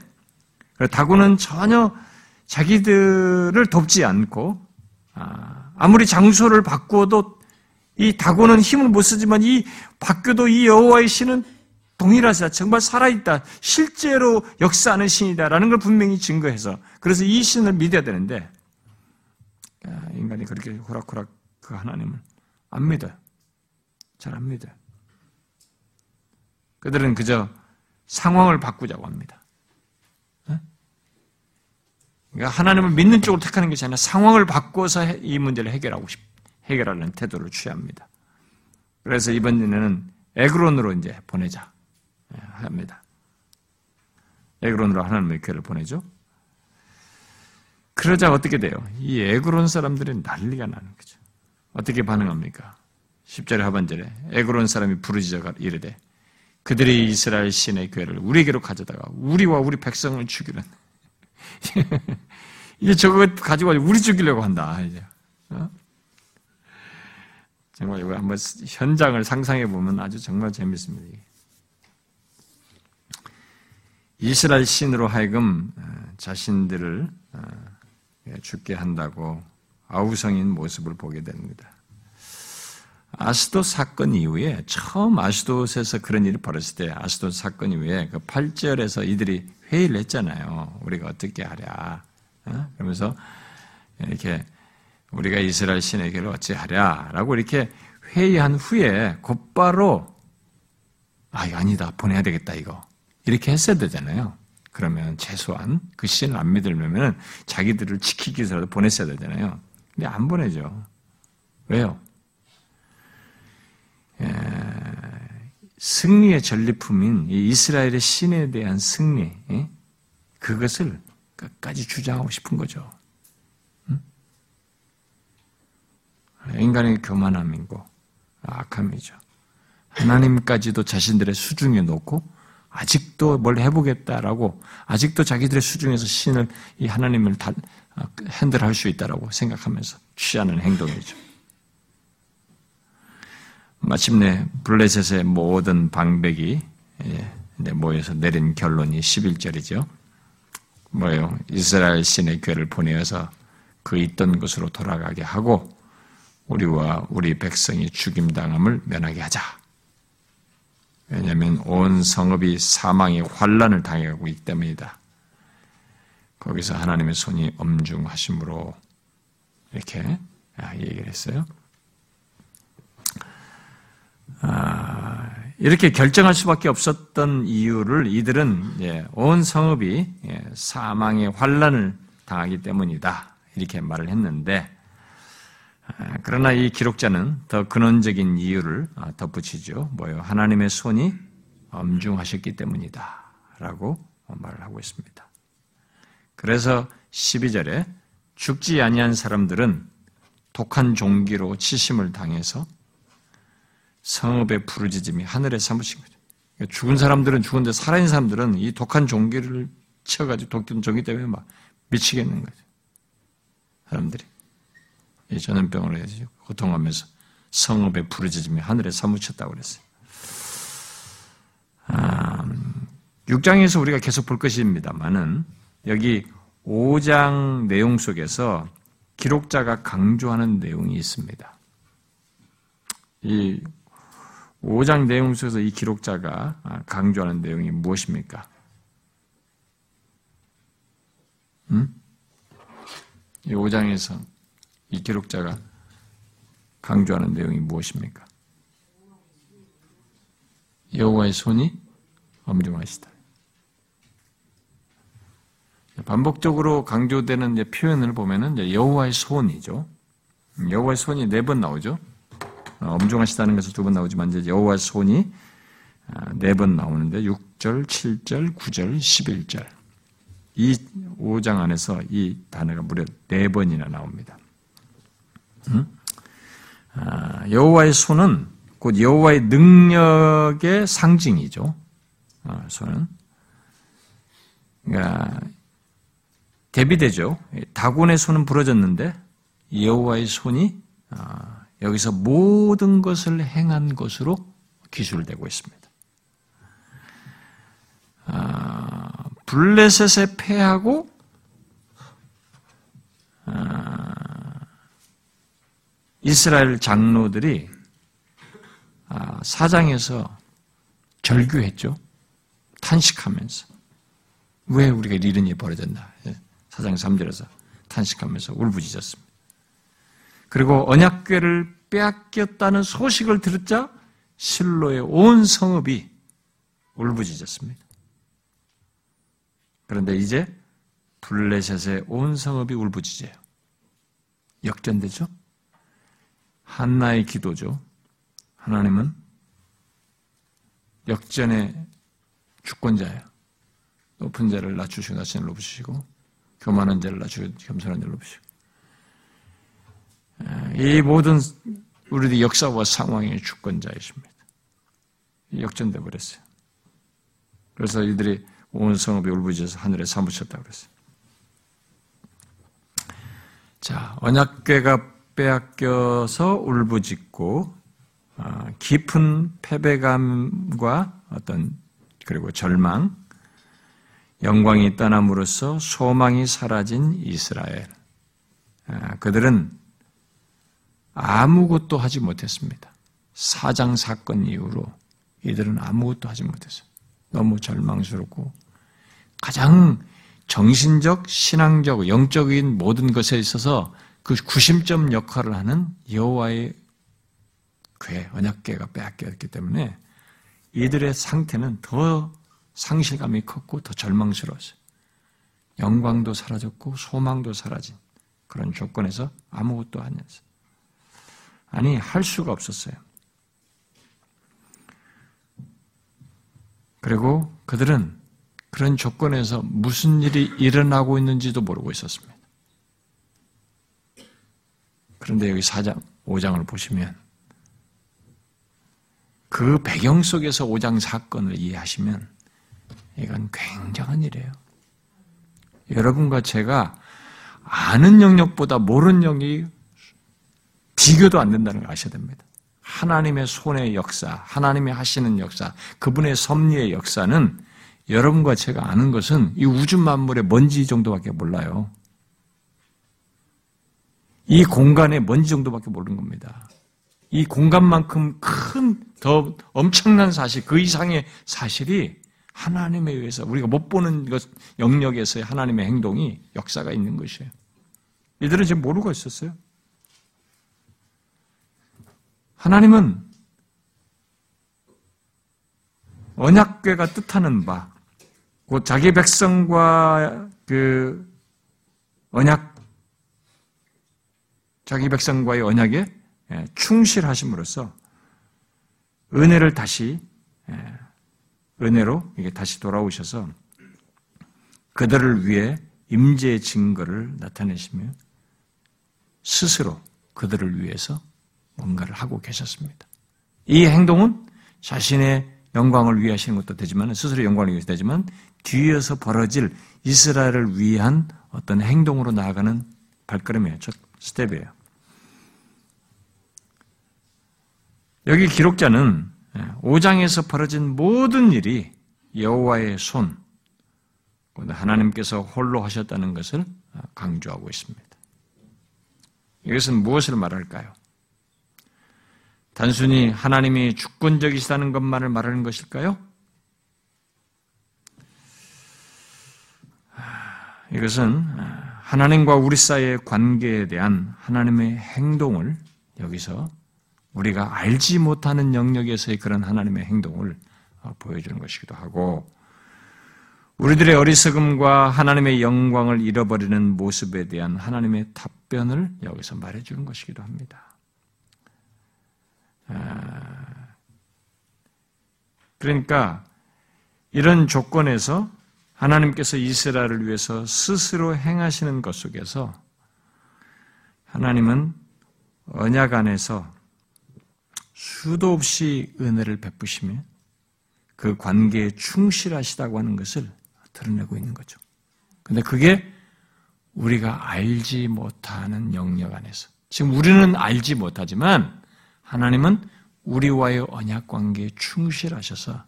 다구는 전혀 자기들을 돕지 않고 아, 아무리 장소를 바꾸어도 이 다고는 힘을 못 쓰지만 이 바뀌어도 이 여호와의 신은 동일하사 정말 살아있다. 실제로 역사하는 신이다라는 걸 분명히 증거해서 그래서 이 신을 믿어야 되는데 아, 인간이 그렇게 호락호락 그 하나님을 안 믿어요. 잘 안 믿어요. 그들은 그저 상황을 바꾸자고 합니다. 그러니까 하나님을 믿는 쪽으로 택하는 것이 아니라 상황을 바꿔서 이 문제를 해결하고 싶, 해결하는 태도를 취합니다. 그래서 이번에는 에그론으로 이제 보내자 예, 합니다. 에그론으로 하나님의 교회를 보내죠. 그러자 어떻게 돼요? 이 에그론 사람들이 난리가 나는 거죠. 어떻게 반응합니까? 10절 하반절에 에그론 사람이 부르짖어가 이르되 그들이 이스라엘 신의 교회를 우리에게로 가져다가 우리와 우리 백성을 죽이는 이제 저거 가지고 우리 죽이려고 한다 이제 어? 정말 이거 한번 현장을 상상해 보면 아주 정말 재밌습니다. 이스라엘 신으로 하여금 어, 자신들을 어, 예, 죽게 한다고 아우성인 모습을 보게 됩니다. 아스도 사건 이후에 처음 아스도에서 그런 일이 벌어졌을 때 아스도 사건 이후에 그 8절에서 이들이 회의를 했잖아요. 우리가 어떻게 하랴. 어? 그러면서 이렇게 우리가 이스라엘 신에게를 어찌하랴라고 이렇게 회의한 후에 곧바로 아, 아니다. 보내야 되겠다, 이거. 이렇게 했어야 되잖아요. 그러면 최소한 그 신을 안 믿으려면 자기들을 지키기 위해서라도 보냈어야 되잖아요. 근데 안 보내죠. 왜요? 에, 승리의 전리품인 이스라엘의 신에 대한 승리, 에? 그것을 끝까지 주장하고 싶은 거죠. 인간의 교만함이고 악함이죠. 하나님까지도 자신들의 수중에 놓고 아직도 뭘 해보겠다라고 아직도 자기들의 수중에서 신을 이 하나님을 다 어, 핸들할 수 있다라고 생각하면서 취하는 행동이죠. 마침내 블레셋의 모든 방백이 예, 모여서 내린 결론이 11절이죠. 뭐요? 이스라엘 신의 교회를 보내어서 그 있던 곳으로 돌아가게 하고 우리와 우리 백성이 죽임당함을 면하게 하자. 왜냐하면 온 성읍이 사망의 환란을 당해가고 있기 때문이다. 거기서 하나님의 손이 엄중하심으로 이렇게 아, 얘기를 했어요. 아, 이렇게 결정할 수밖에 없었던 이유를 이들은 온 성읍이 사망의 환란을 당하기 때문이다 이렇게 말을 했는데 아, 그러나 이 기록자는 더 근원적인 이유를 아, 덧붙이죠. 뭐요? 하나님의 손이 엄중하셨기 때문이다 라고 말을 하고 있습니다. 그래서 12절에 죽지 아니한 사람들은 독한 종기로 치심을 당해서 성읍의 부르짖음이 하늘에 사무친 거죠. 그러니까 죽은 사람들은 죽은데 살아있는 사람들은 이 독한 종기를 미쳐가지고 독든 종이 때문에 막 미치겠는 거죠. 사람들이. 이 전염병으로 해서 고통하면서 성읍에 부르짖으며 하늘에 사무쳤다고 그랬어요. 아, 6장에서 우리가 계속 볼 것입니다만은 여기 5장 내용 속에서 기록자가 강조하는 내용이 있습니다. 이 5장 내용 속에서 이 기록자가 강조하는 내용이 무엇입니까? 음? 이 5장에서 이 기록자가 강조하는 내용이 무엇입니까? 여호와의 손이 엄중하시다. 반복적으로 강조되는 표현을 보면은 여호와의 손이죠. 여호와의 손이 네 번 나오죠. 어, 엄중하시다는 것을 두번 나오지만 이제 여호와의 손이 아, 네번 나오는데 6절, 7절, 9절, 11절. 이 5장 안에서 이 단어가 무려 네 번이나 나옵니다. 음? 아, 여호와의 손은 곧 여호와의 능력의 상징이죠. 아, 손은 그러니까 대비되죠. 다곤의 손은 부러졌는데 여호와의 손이 아, 여기서 모든 것을 행한 것으로 기술되고 있습니다. 아, 블레셋에 패하고 아, 이스라엘 장로들이 아, 사장에서 절규했죠. 탄식하면서 왜 우리가 이런 일이 벌어졌나. 예, 사장 3절에서 탄식하면서 울부짖었습니다. 그리고 언약궤를 빼앗겼다는 소식을 들었자 실로의 온 성읍이 울부짖었습니다. 그런데 이제 블레셋의 온 성읍이 울부짖어요. 역전되죠? 한나의 기도죠. 하나님은 역전의 주권자예요. 높은 자를 낮추시고 낮은 자를 높으시고 교만한 자를 낮추고 겸손한 자를 높으시고 이 모든 우리들 역사와 상황의 주권자이십니다. 역전돼 버렸어요. 그래서 이들이 온 성읍이 울부짖어서 하늘에 사무쳤다고 그랬어요. 자, 언약궤가 빼앗겨서 울부짖고 아, 깊은 패배감과 어떤 그리고 절망, 영광이 떠남으로써 소망이 사라진 이스라엘. 아, 그들은 아무것도 하지 못했습니다. 사장 사건 이후로 이들은 아무것도 하지 못했어요. 너무 절망스럽고 가장 정신적, 신앙적, 영적인 모든 것에 있어서 그 구심점 역할을 하는 여호와의 궤, 언약궤가 빼앗겼기 때문에 이들의 상태는 더 상실감이 컸고 더 절망스러웠어요. 영광도 사라졌고 소망도 사라진 그런 조건에서 아무것도 아니었어요. 아니, 할 수가 없었어요. 그리고 그들은 그런 조건에서 무슨 일이 일어나고 있는지도 모르고 있었습니다. 그런데 여기 4장, 5장을 보시면 그 배경 속에서 5장 사건을 이해하시면 이건 굉장한 일이에요. 여러분과 제가 아는 영역보다 모르는 영역이 비교도 안 된다는 걸 아셔야 됩니다. 하나님의 손의 역사, 하나님이 하시는 역사, 그분의 섭리의 역사는 여러분과 제가 아는 것은 이 우주 만물의 먼지 정도밖에 몰라요. 이 공간의 먼지 정도밖에 모르는 겁니다. 이 공간만큼 큰, 더 엄청난 사실, 그 이상의 사실이 하나님에 의해서 우리가 못 보는 것, 영역에서의 하나님의 행동이 역사가 있는 것이에요. 이들은 지금 모르고 있었어요. 하나님은 언약궤가 뜻하는 바, 곧 자기 백성과 그 언약, 자기 백성과의 언약에 예, 충실하심으로써 은혜를 다시 예, 은혜로 이게 다시 돌아오셔서 그들을 위해 임재의 증거를 나타내시며 스스로 그들을 위해서 뭔가를 하고 계셨습니다. 이 행동은 자신의 영광을 위해 하시는 것도 되지만 스스로 영광을 위해서 되지만 뒤에서 벌어질 이스라엘을 위한 어떤 행동으로 나아가는 발걸음이에요. 첫 스텝이에요. 여기 기록자는 5장에서 벌어진 모든 일이 여호와의 손, 하나님께서 홀로 하셨다는 것을 강조하고 있습니다. 이것은 무엇을 말할까요? 단순히 하나님이 주권적이시다는 것만을 말하는 것일까요? 이것은 하나님과 우리 사이의 관계에 대한 하나님의 행동을 여기서 우리가 알지 못하는 영역에서의 그런 하나님의 행동을 보여주는 것이기도 하고 우리들의 어리석음과 하나님의 영광을 잃어버리는 모습에 대한 하나님의 답변을 여기서 말해주는 것이기도 합니다. 아, 그러니까 이런 조건에서 하나님께서 이스라엘을 위해서 스스로 행하시는 것 속에서 하나님은 언약 안에서 수도 없이 은혜를 베푸시며 그 관계에 충실하시다고 하는 것을 드러내고 있는 거죠. 근데 그게 우리가 알지 못하는 영역 안에서 지금 우리는 알지 못하지만 하나님은 우리와의 언약 관계에 충실하셔서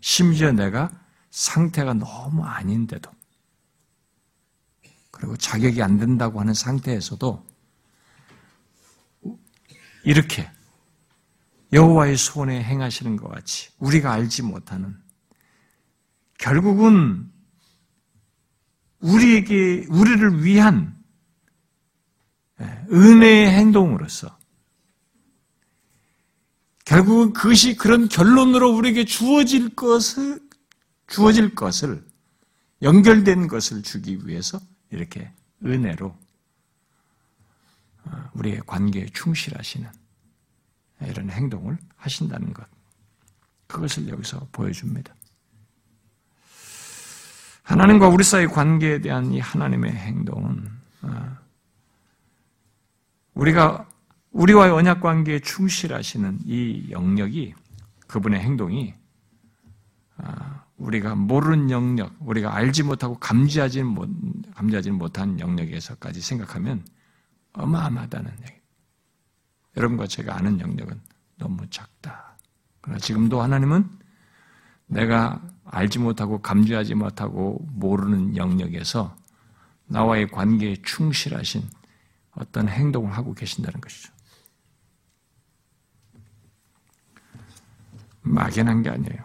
심지어 내가 상태가 너무 아닌데도 그리고 자격이 안 된다고 하는 상태에서도 이렇게 여호와의 손에 행하시는 것 같이 우리가 알지 못하는 결국은 우리에게 우리를 위한 예, 은혜의 행동으로서 결국은 그것이 그런 결론으로 우리에게 주어질 것을 주어질 것을 연결된 것을 주기 위해서 이렇게 은혜로 어, 우리의 관계에 충실하시는 이런 행동을 하신다는 것. 그것을 여기서 보여줍니다. 하나님과 우리 사이 관계에 대한 이 하나님의 행동은 어, 우리가 우리와의 언약 관계에 충실하시는 이 영역이 그분의 행동이 어, 우리가 모르는 영역, 우리가 알지 못하고 감지하지 못, 감지하지 못한 영역에서까지 생각하면 어마어마하다는 얘기. 여러분과 제가 아는 영역은 너무 작다. 그러나 지금도 하나님은 내가 알지 못하고 감지하지 못하고 모르는 영역에서 나와의 관계에 충실하신 어떤 행동을 하고 계신다는 것이죠. 막연한 게 아니에요.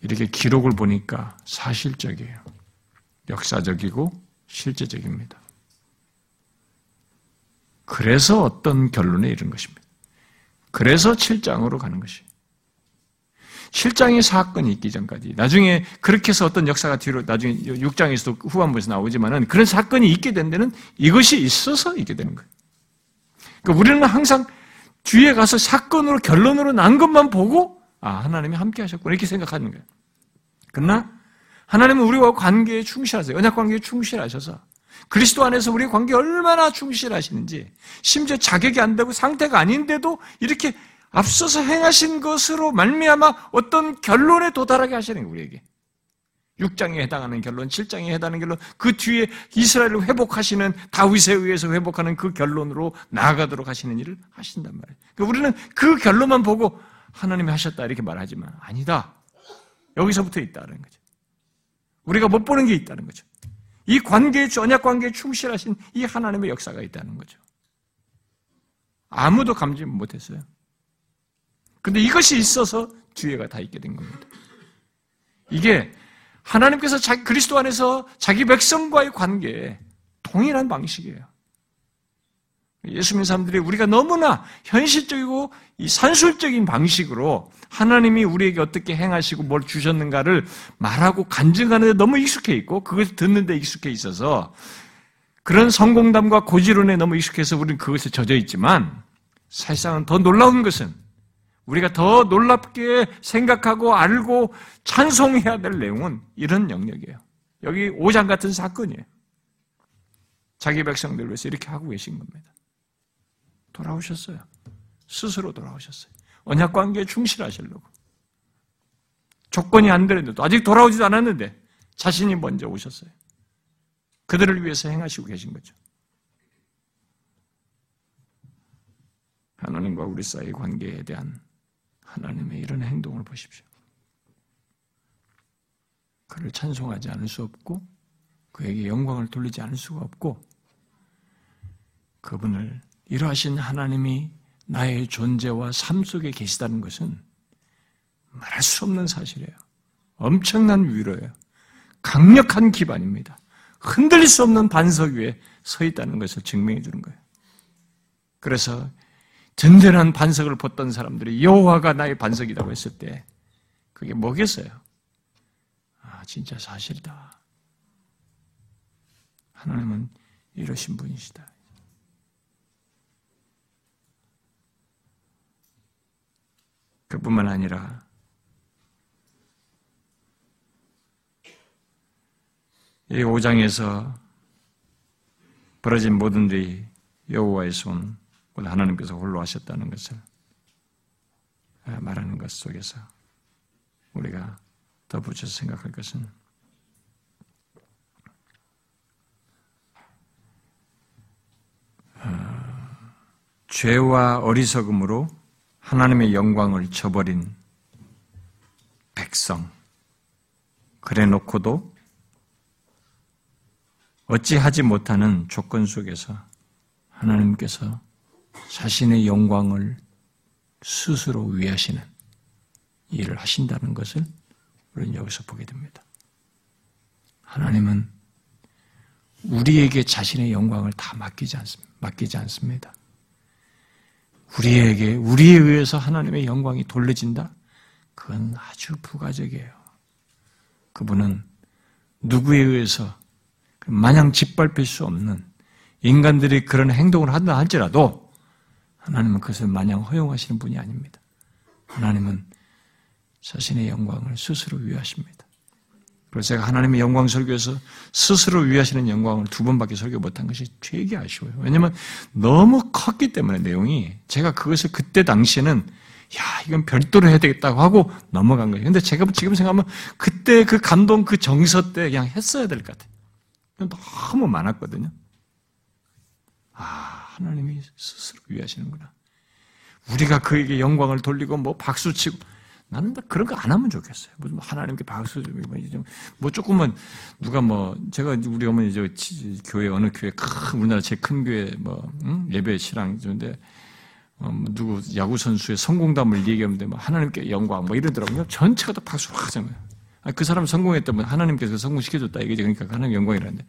이렇게 기록을 보니까 사실적이에요. 역사적이고 실제적입니다. 그래서 어떤 결론에 이른 것입니다. 그래서 7장으로 가는 것이. 7장의 사건이 있기 전까지. 나중에 그렇게 해서 어떤 역사가 뒤로, 나중에 6장에서도 후반부에서 나오지만은 그런 사건이 있게 된 데는 이것이 있어서 있게 되는 거예요. 그러니까 우리는 항상 뒤에 가서 사건으로, 결론으로 난 것만 보고, 아, 하나님이 함께 하셨구나. 이렇게 생각하는 거예요. 그러나, 하나님은 우리와 관계에 충실하세요. 언약 관계에 충실하셔서 그리스도 안에서 우리의 관계 얼마나 충실하시는지, 심지어 자격이 안 되고 상태가 아닌데도 이렇게 앞서서 행하신 것으로 말미암아 어떤 결론에 도달하게 하시는 거예요, 우리에게. 6장에 해당하는 결론, 7장에 해당하는 결론, 그 뒤에 이스라엘을 회복하시는 다윗에 의해서 회복하는 그 결론으로 나아가도록 하시는 일을 하신단 말이에요. 그러니까 우리는 그 결론만 보고 하나님이 하셨다 이렇게 말하지만 아니다. 여기서부터 있다는 거죠. 우리가 못 보는 게 있다는 거죠. 이 관계에, 언약 관계에 충실하신 이 하나님의 역사가 있다는 거죠. 아무도 감지 못했어요. 근데 이것이 있어서 뒤에가 다 있게 된 겁니다. 이게 하나님께서 자기, 그리스도 안에서 자기 백성과의 관계에 동일한 방식이에요. 예수 믿는 사람들이 우리가 너무나 현실적이고 이 산술적인 방식으로 하나님이 우리에게 어떻게 행하시고 뭘 주셨는가를 말하고 간증하는데 너무 익숙해 있고 그것을 듣는데 익숙해 있어서 그런 성공담과 고지론에 너무 익숙해서 우리는 그것에 젖어 있지만 사실상은 더 놀라운 것은 우리가 더 놀랍게 생각하고 알고 찬송해야 될 내용은 이런 영역이에요. 여기 오장 같은 사건이에요. 자기 백성들 위해서 이렇게 하고 계신 겁니다. 돌아오셨어요. 스스로 돌아오셨어요. 언약 관계에 충실하시려고. 조건이 안 되는데도 아직 돌아오지도 않았는데 자신이 먼저 오셨어요. 그들을 위해서 행하시고 계신 거죠. 하나님과 우리 사이의 관계에 대한 하나님의 이런 행동을 보십시오. 그를 찬송하지 않을 수 없고 그에게 영광을 돌리지 않을 수가 없고 그분을 이러하신 하나님이 나의 존재와 삶 속에 계시다는 것은 말할 수 없는 사실이에요. 엄청난 위로예요. 강력한 기반입니다. 흔들릴 수 없는 반석 위에 서 있다는 것을 증명해 주는 거예요. 그래서 든든한 반석을 벗던 사람들이 여호와가 나의 반석이라고 했을 때 그게 뭐겠어요? 아, 진짜 사실이다. 하나님은 이러신 분이시다. 그뿐만 아니라 이 5장에서 벌어진 모든 일이 여호와의 손, 하나님께서 홀로 하셨다는 것을 말하는 것 속에서 우리가 덧붙여서 생각할 것은 어, 죄와 어리석음으로 하나님의 영광을 저버린 백성 그래 놓고도 어찌하지 못하는 조건 속에서 하나님께서 자신의 영광을 스스로 위하시는 일을 하신다는 것을 우리는 여기서 보게 됩니다. 하나님은 우리에게 자신의 영광을 다 맡기지 않습니다. 맡기지 않습니다. 우리에게, 우리에 의해서 하나님의 영광이 돌려진다? 그건 아주 부가적이에요. 그분은 누구에 의해서 마냥 짓밟힐 수 없는 인간들이 그런 행동을 한다 할지라도 하나님은 그것을 마냥 허용하시는 분이 아닙니다. 하나님은 자신의 영광을 스스로 위하십니다. 그래서 제가 하나님의 영광 설교에서 스스로 위하시는 영광을 두 번밖에 설교 못한 것이 되게 아쉬워요. 왜냐면 너무 컸기 때문에 내용이 제가 그것을 그때 당시에는 야 이건 별도로 해야 되겠다고 하고 넘어간 거예요. 근데 제가 지금 생각하면 그때 그 감동 그 정서 때 그냥 했어야 될 것 같아요. 너무 많았거든요. 아 하나님이 스스로 위하시는구나. 우리가 그에게 영광을 돌리고 뭐 박수 치고 나는 그런 거 안 하면 좋겠어요. 무슨 뭐 하나님께 박수 좀, 뭐 조금은 누가 뭐 제가 우리 어머니 저 교회 어느 교회 큰 우리나라 제일 큰 교회 뭐 응? 예배 실랑 주는데 어, 뭐 누구 야구 선수의 성공담을 얘기하는데 뭐 하나님께 영광 뭐 이러더라고요. 전체가 다 박수를 하잖아요. 그 사람 성공했다면 하나님께서 성공시켜줬다 이게 그러니까 하나님 영광이라는데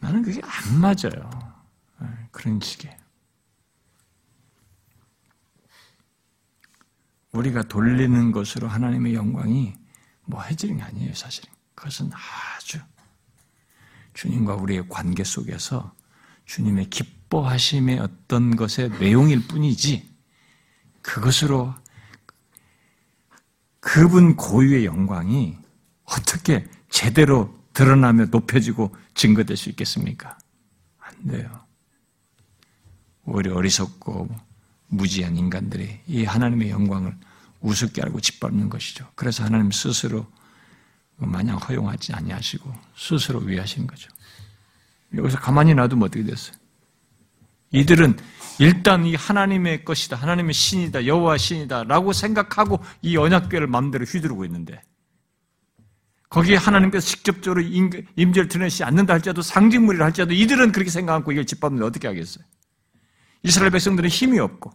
나는 그게 안 맞아요. 예, 그런 식의 우리가 돌리는 것으로 하나님의 영광이 뭐 해지는 게 아니에요, 사실은. 그것은 아주 주님과 우리의 관계 속에서 주님의 기뻐하심의 어떤 것의 내용일 뿐이지 그것으로 그분 고유의 영광이 어떻게 제대로 드러나며 높여지고 증거될 수 있겠습니까? 안 돼요. 오히려 어리석고 무지한 인간들이 이 하나님의 영광을 우습게 알고 짓밟는 것이죠. 그래서 하나님 스스로 마냥 허용하지 아니하시고 스스로 위하시는 거죠. 여기서 가만히 놔두면 어떻게 됐어요? 이들은 일단 이 하나님의 것이다, 하나님의 신이다, 여호와 신이다라고 생각하고 이 언약궤를 마음대로 휘두르고 있는데 거기에 하나님께서 직접적으로 임재를 드러내지 않는다 할지라도 상징물이라 할지라도 이들은 그렇게 생각하고 이걸 짓밟는데 어떻게 하겠어요? 이스라엘 백성들은 힘이 없고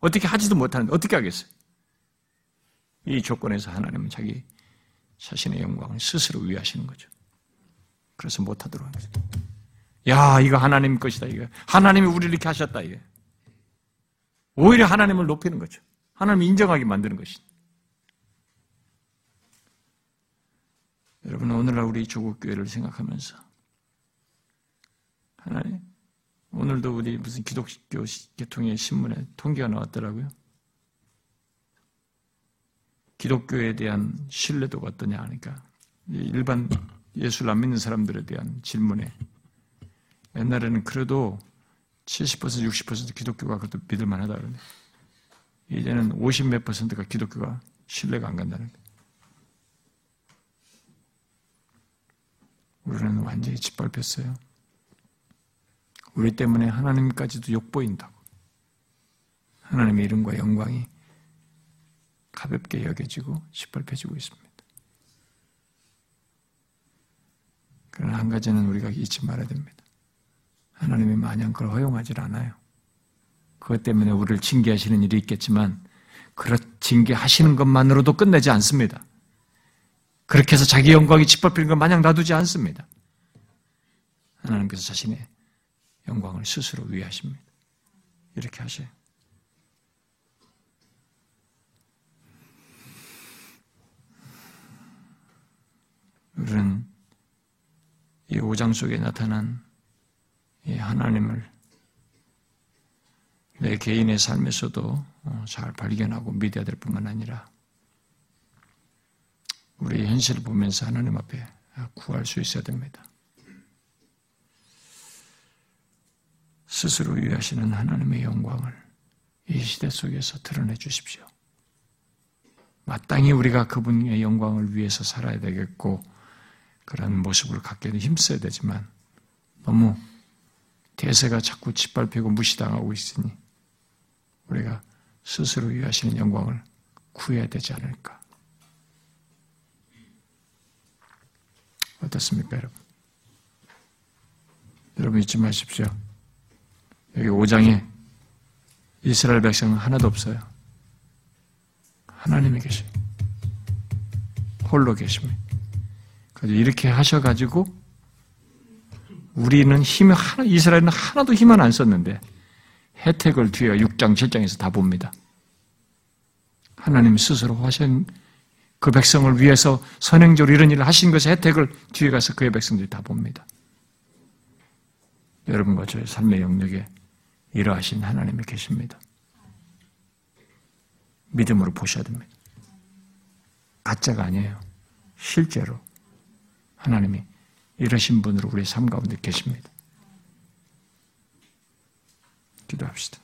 어떻게 하지도 못하는데 어떻게 하겠어요? 이 조건에서 하나님은 자기 자신의 영광을 스스로 위하시는 거죠. 그래서 못하도록 하는 거죠. 야, 이거 하나님 것이다, 이거. 하나님이 우리를 이렇게 하셨다, 이게. 오히려 하나님을 높이는 거죠. 하나님 인정하게 만드는 것이. 여러분, 오늘날 우리 조국 교회를 생각하면서 하나님, 오늘도 우리 무슨 기독교 계통의 신문에 통계가 나왔더라고요. 기독교에 대한 신뢰도가 어떠냐 하니까 일반 예수를 안 믿는 사람들에 대한 질문에 옛날에는 그래도 70% 60% 기독교가 그래도 믿을 만하다 그러네. 이제는 50 몇 퍼센트가 기독교가 신뢰가 안 간다는 거예요. 우리는 완전히 짓밟혔어요. 우리 때문에 하나님까지도 욕보인다고. 하나님의 이름과 영광이 가볍게 여겨지고 짓밟혀지고 있습니다. 그러나 한 가지는 우리가 잊지 말아야 됩니다. 하나님이 마냥 그걸 허용하지 않아요. 그것 때문에 우리를 징계하시는 일이 있겠지만, 그렇 징계하시는 것만으로도 끝내지 않습니다. 그렇게 해서 자기 영광이 짓밟히는 걸 마냥 놔두지 않습니다. 하나님께서 자신의 영광을 스스로 위하십니다. 이렇게 하셔요. 우리는 이 5장 속에 나타난 이 하나님을 내 개인의 삶에서도 어, 잘 발견하고 믿어야 될 뿐만 아니라 우리 현실을 보면서 하나님 앞에 구할 수 있어야 됩니다. 스스로 위하시는 하나님의 영광을 이 시대 속에서 드러내 주십시오. 마땅히 우리가 그분의 영광을 위해서 살아야 되겠고 그런 모습을 갖게 힘써야 되지만 너무 대세가 자꾸 짓밟히고 무시당하고 있으니 우리가 스스로 위하시는 영광을 구해야 되지 않을까. 어떻습니까, 여러분? 여러분 잊지 마십시오. 여기 5장에 이스라엘 백성은 하나도 없어요. 하나님이 계시 홀로 계십니다. 이렇게 하셔가지고 우리는 힘 하나, 이스라엘은 하나도 힘은 안 썼는데 혜택을 뒤에 6장, 7장에서 다 봅니다. 하나님 스스로 하신 그 백성을 위해서 선행적으로 이런 일을 하신 것의 혜택을 뒤에 가서 그의 백성들이 다 봅니다. 여러분과 저의 삶의 영역에 이러하신 하나님이 계십니다. 믿음으로 보셔야 됩니다. 가짜가 아니에요. 실제로 하나님이 이러신 분으로 우리 삶 가운데 계십니다. 기도합시다.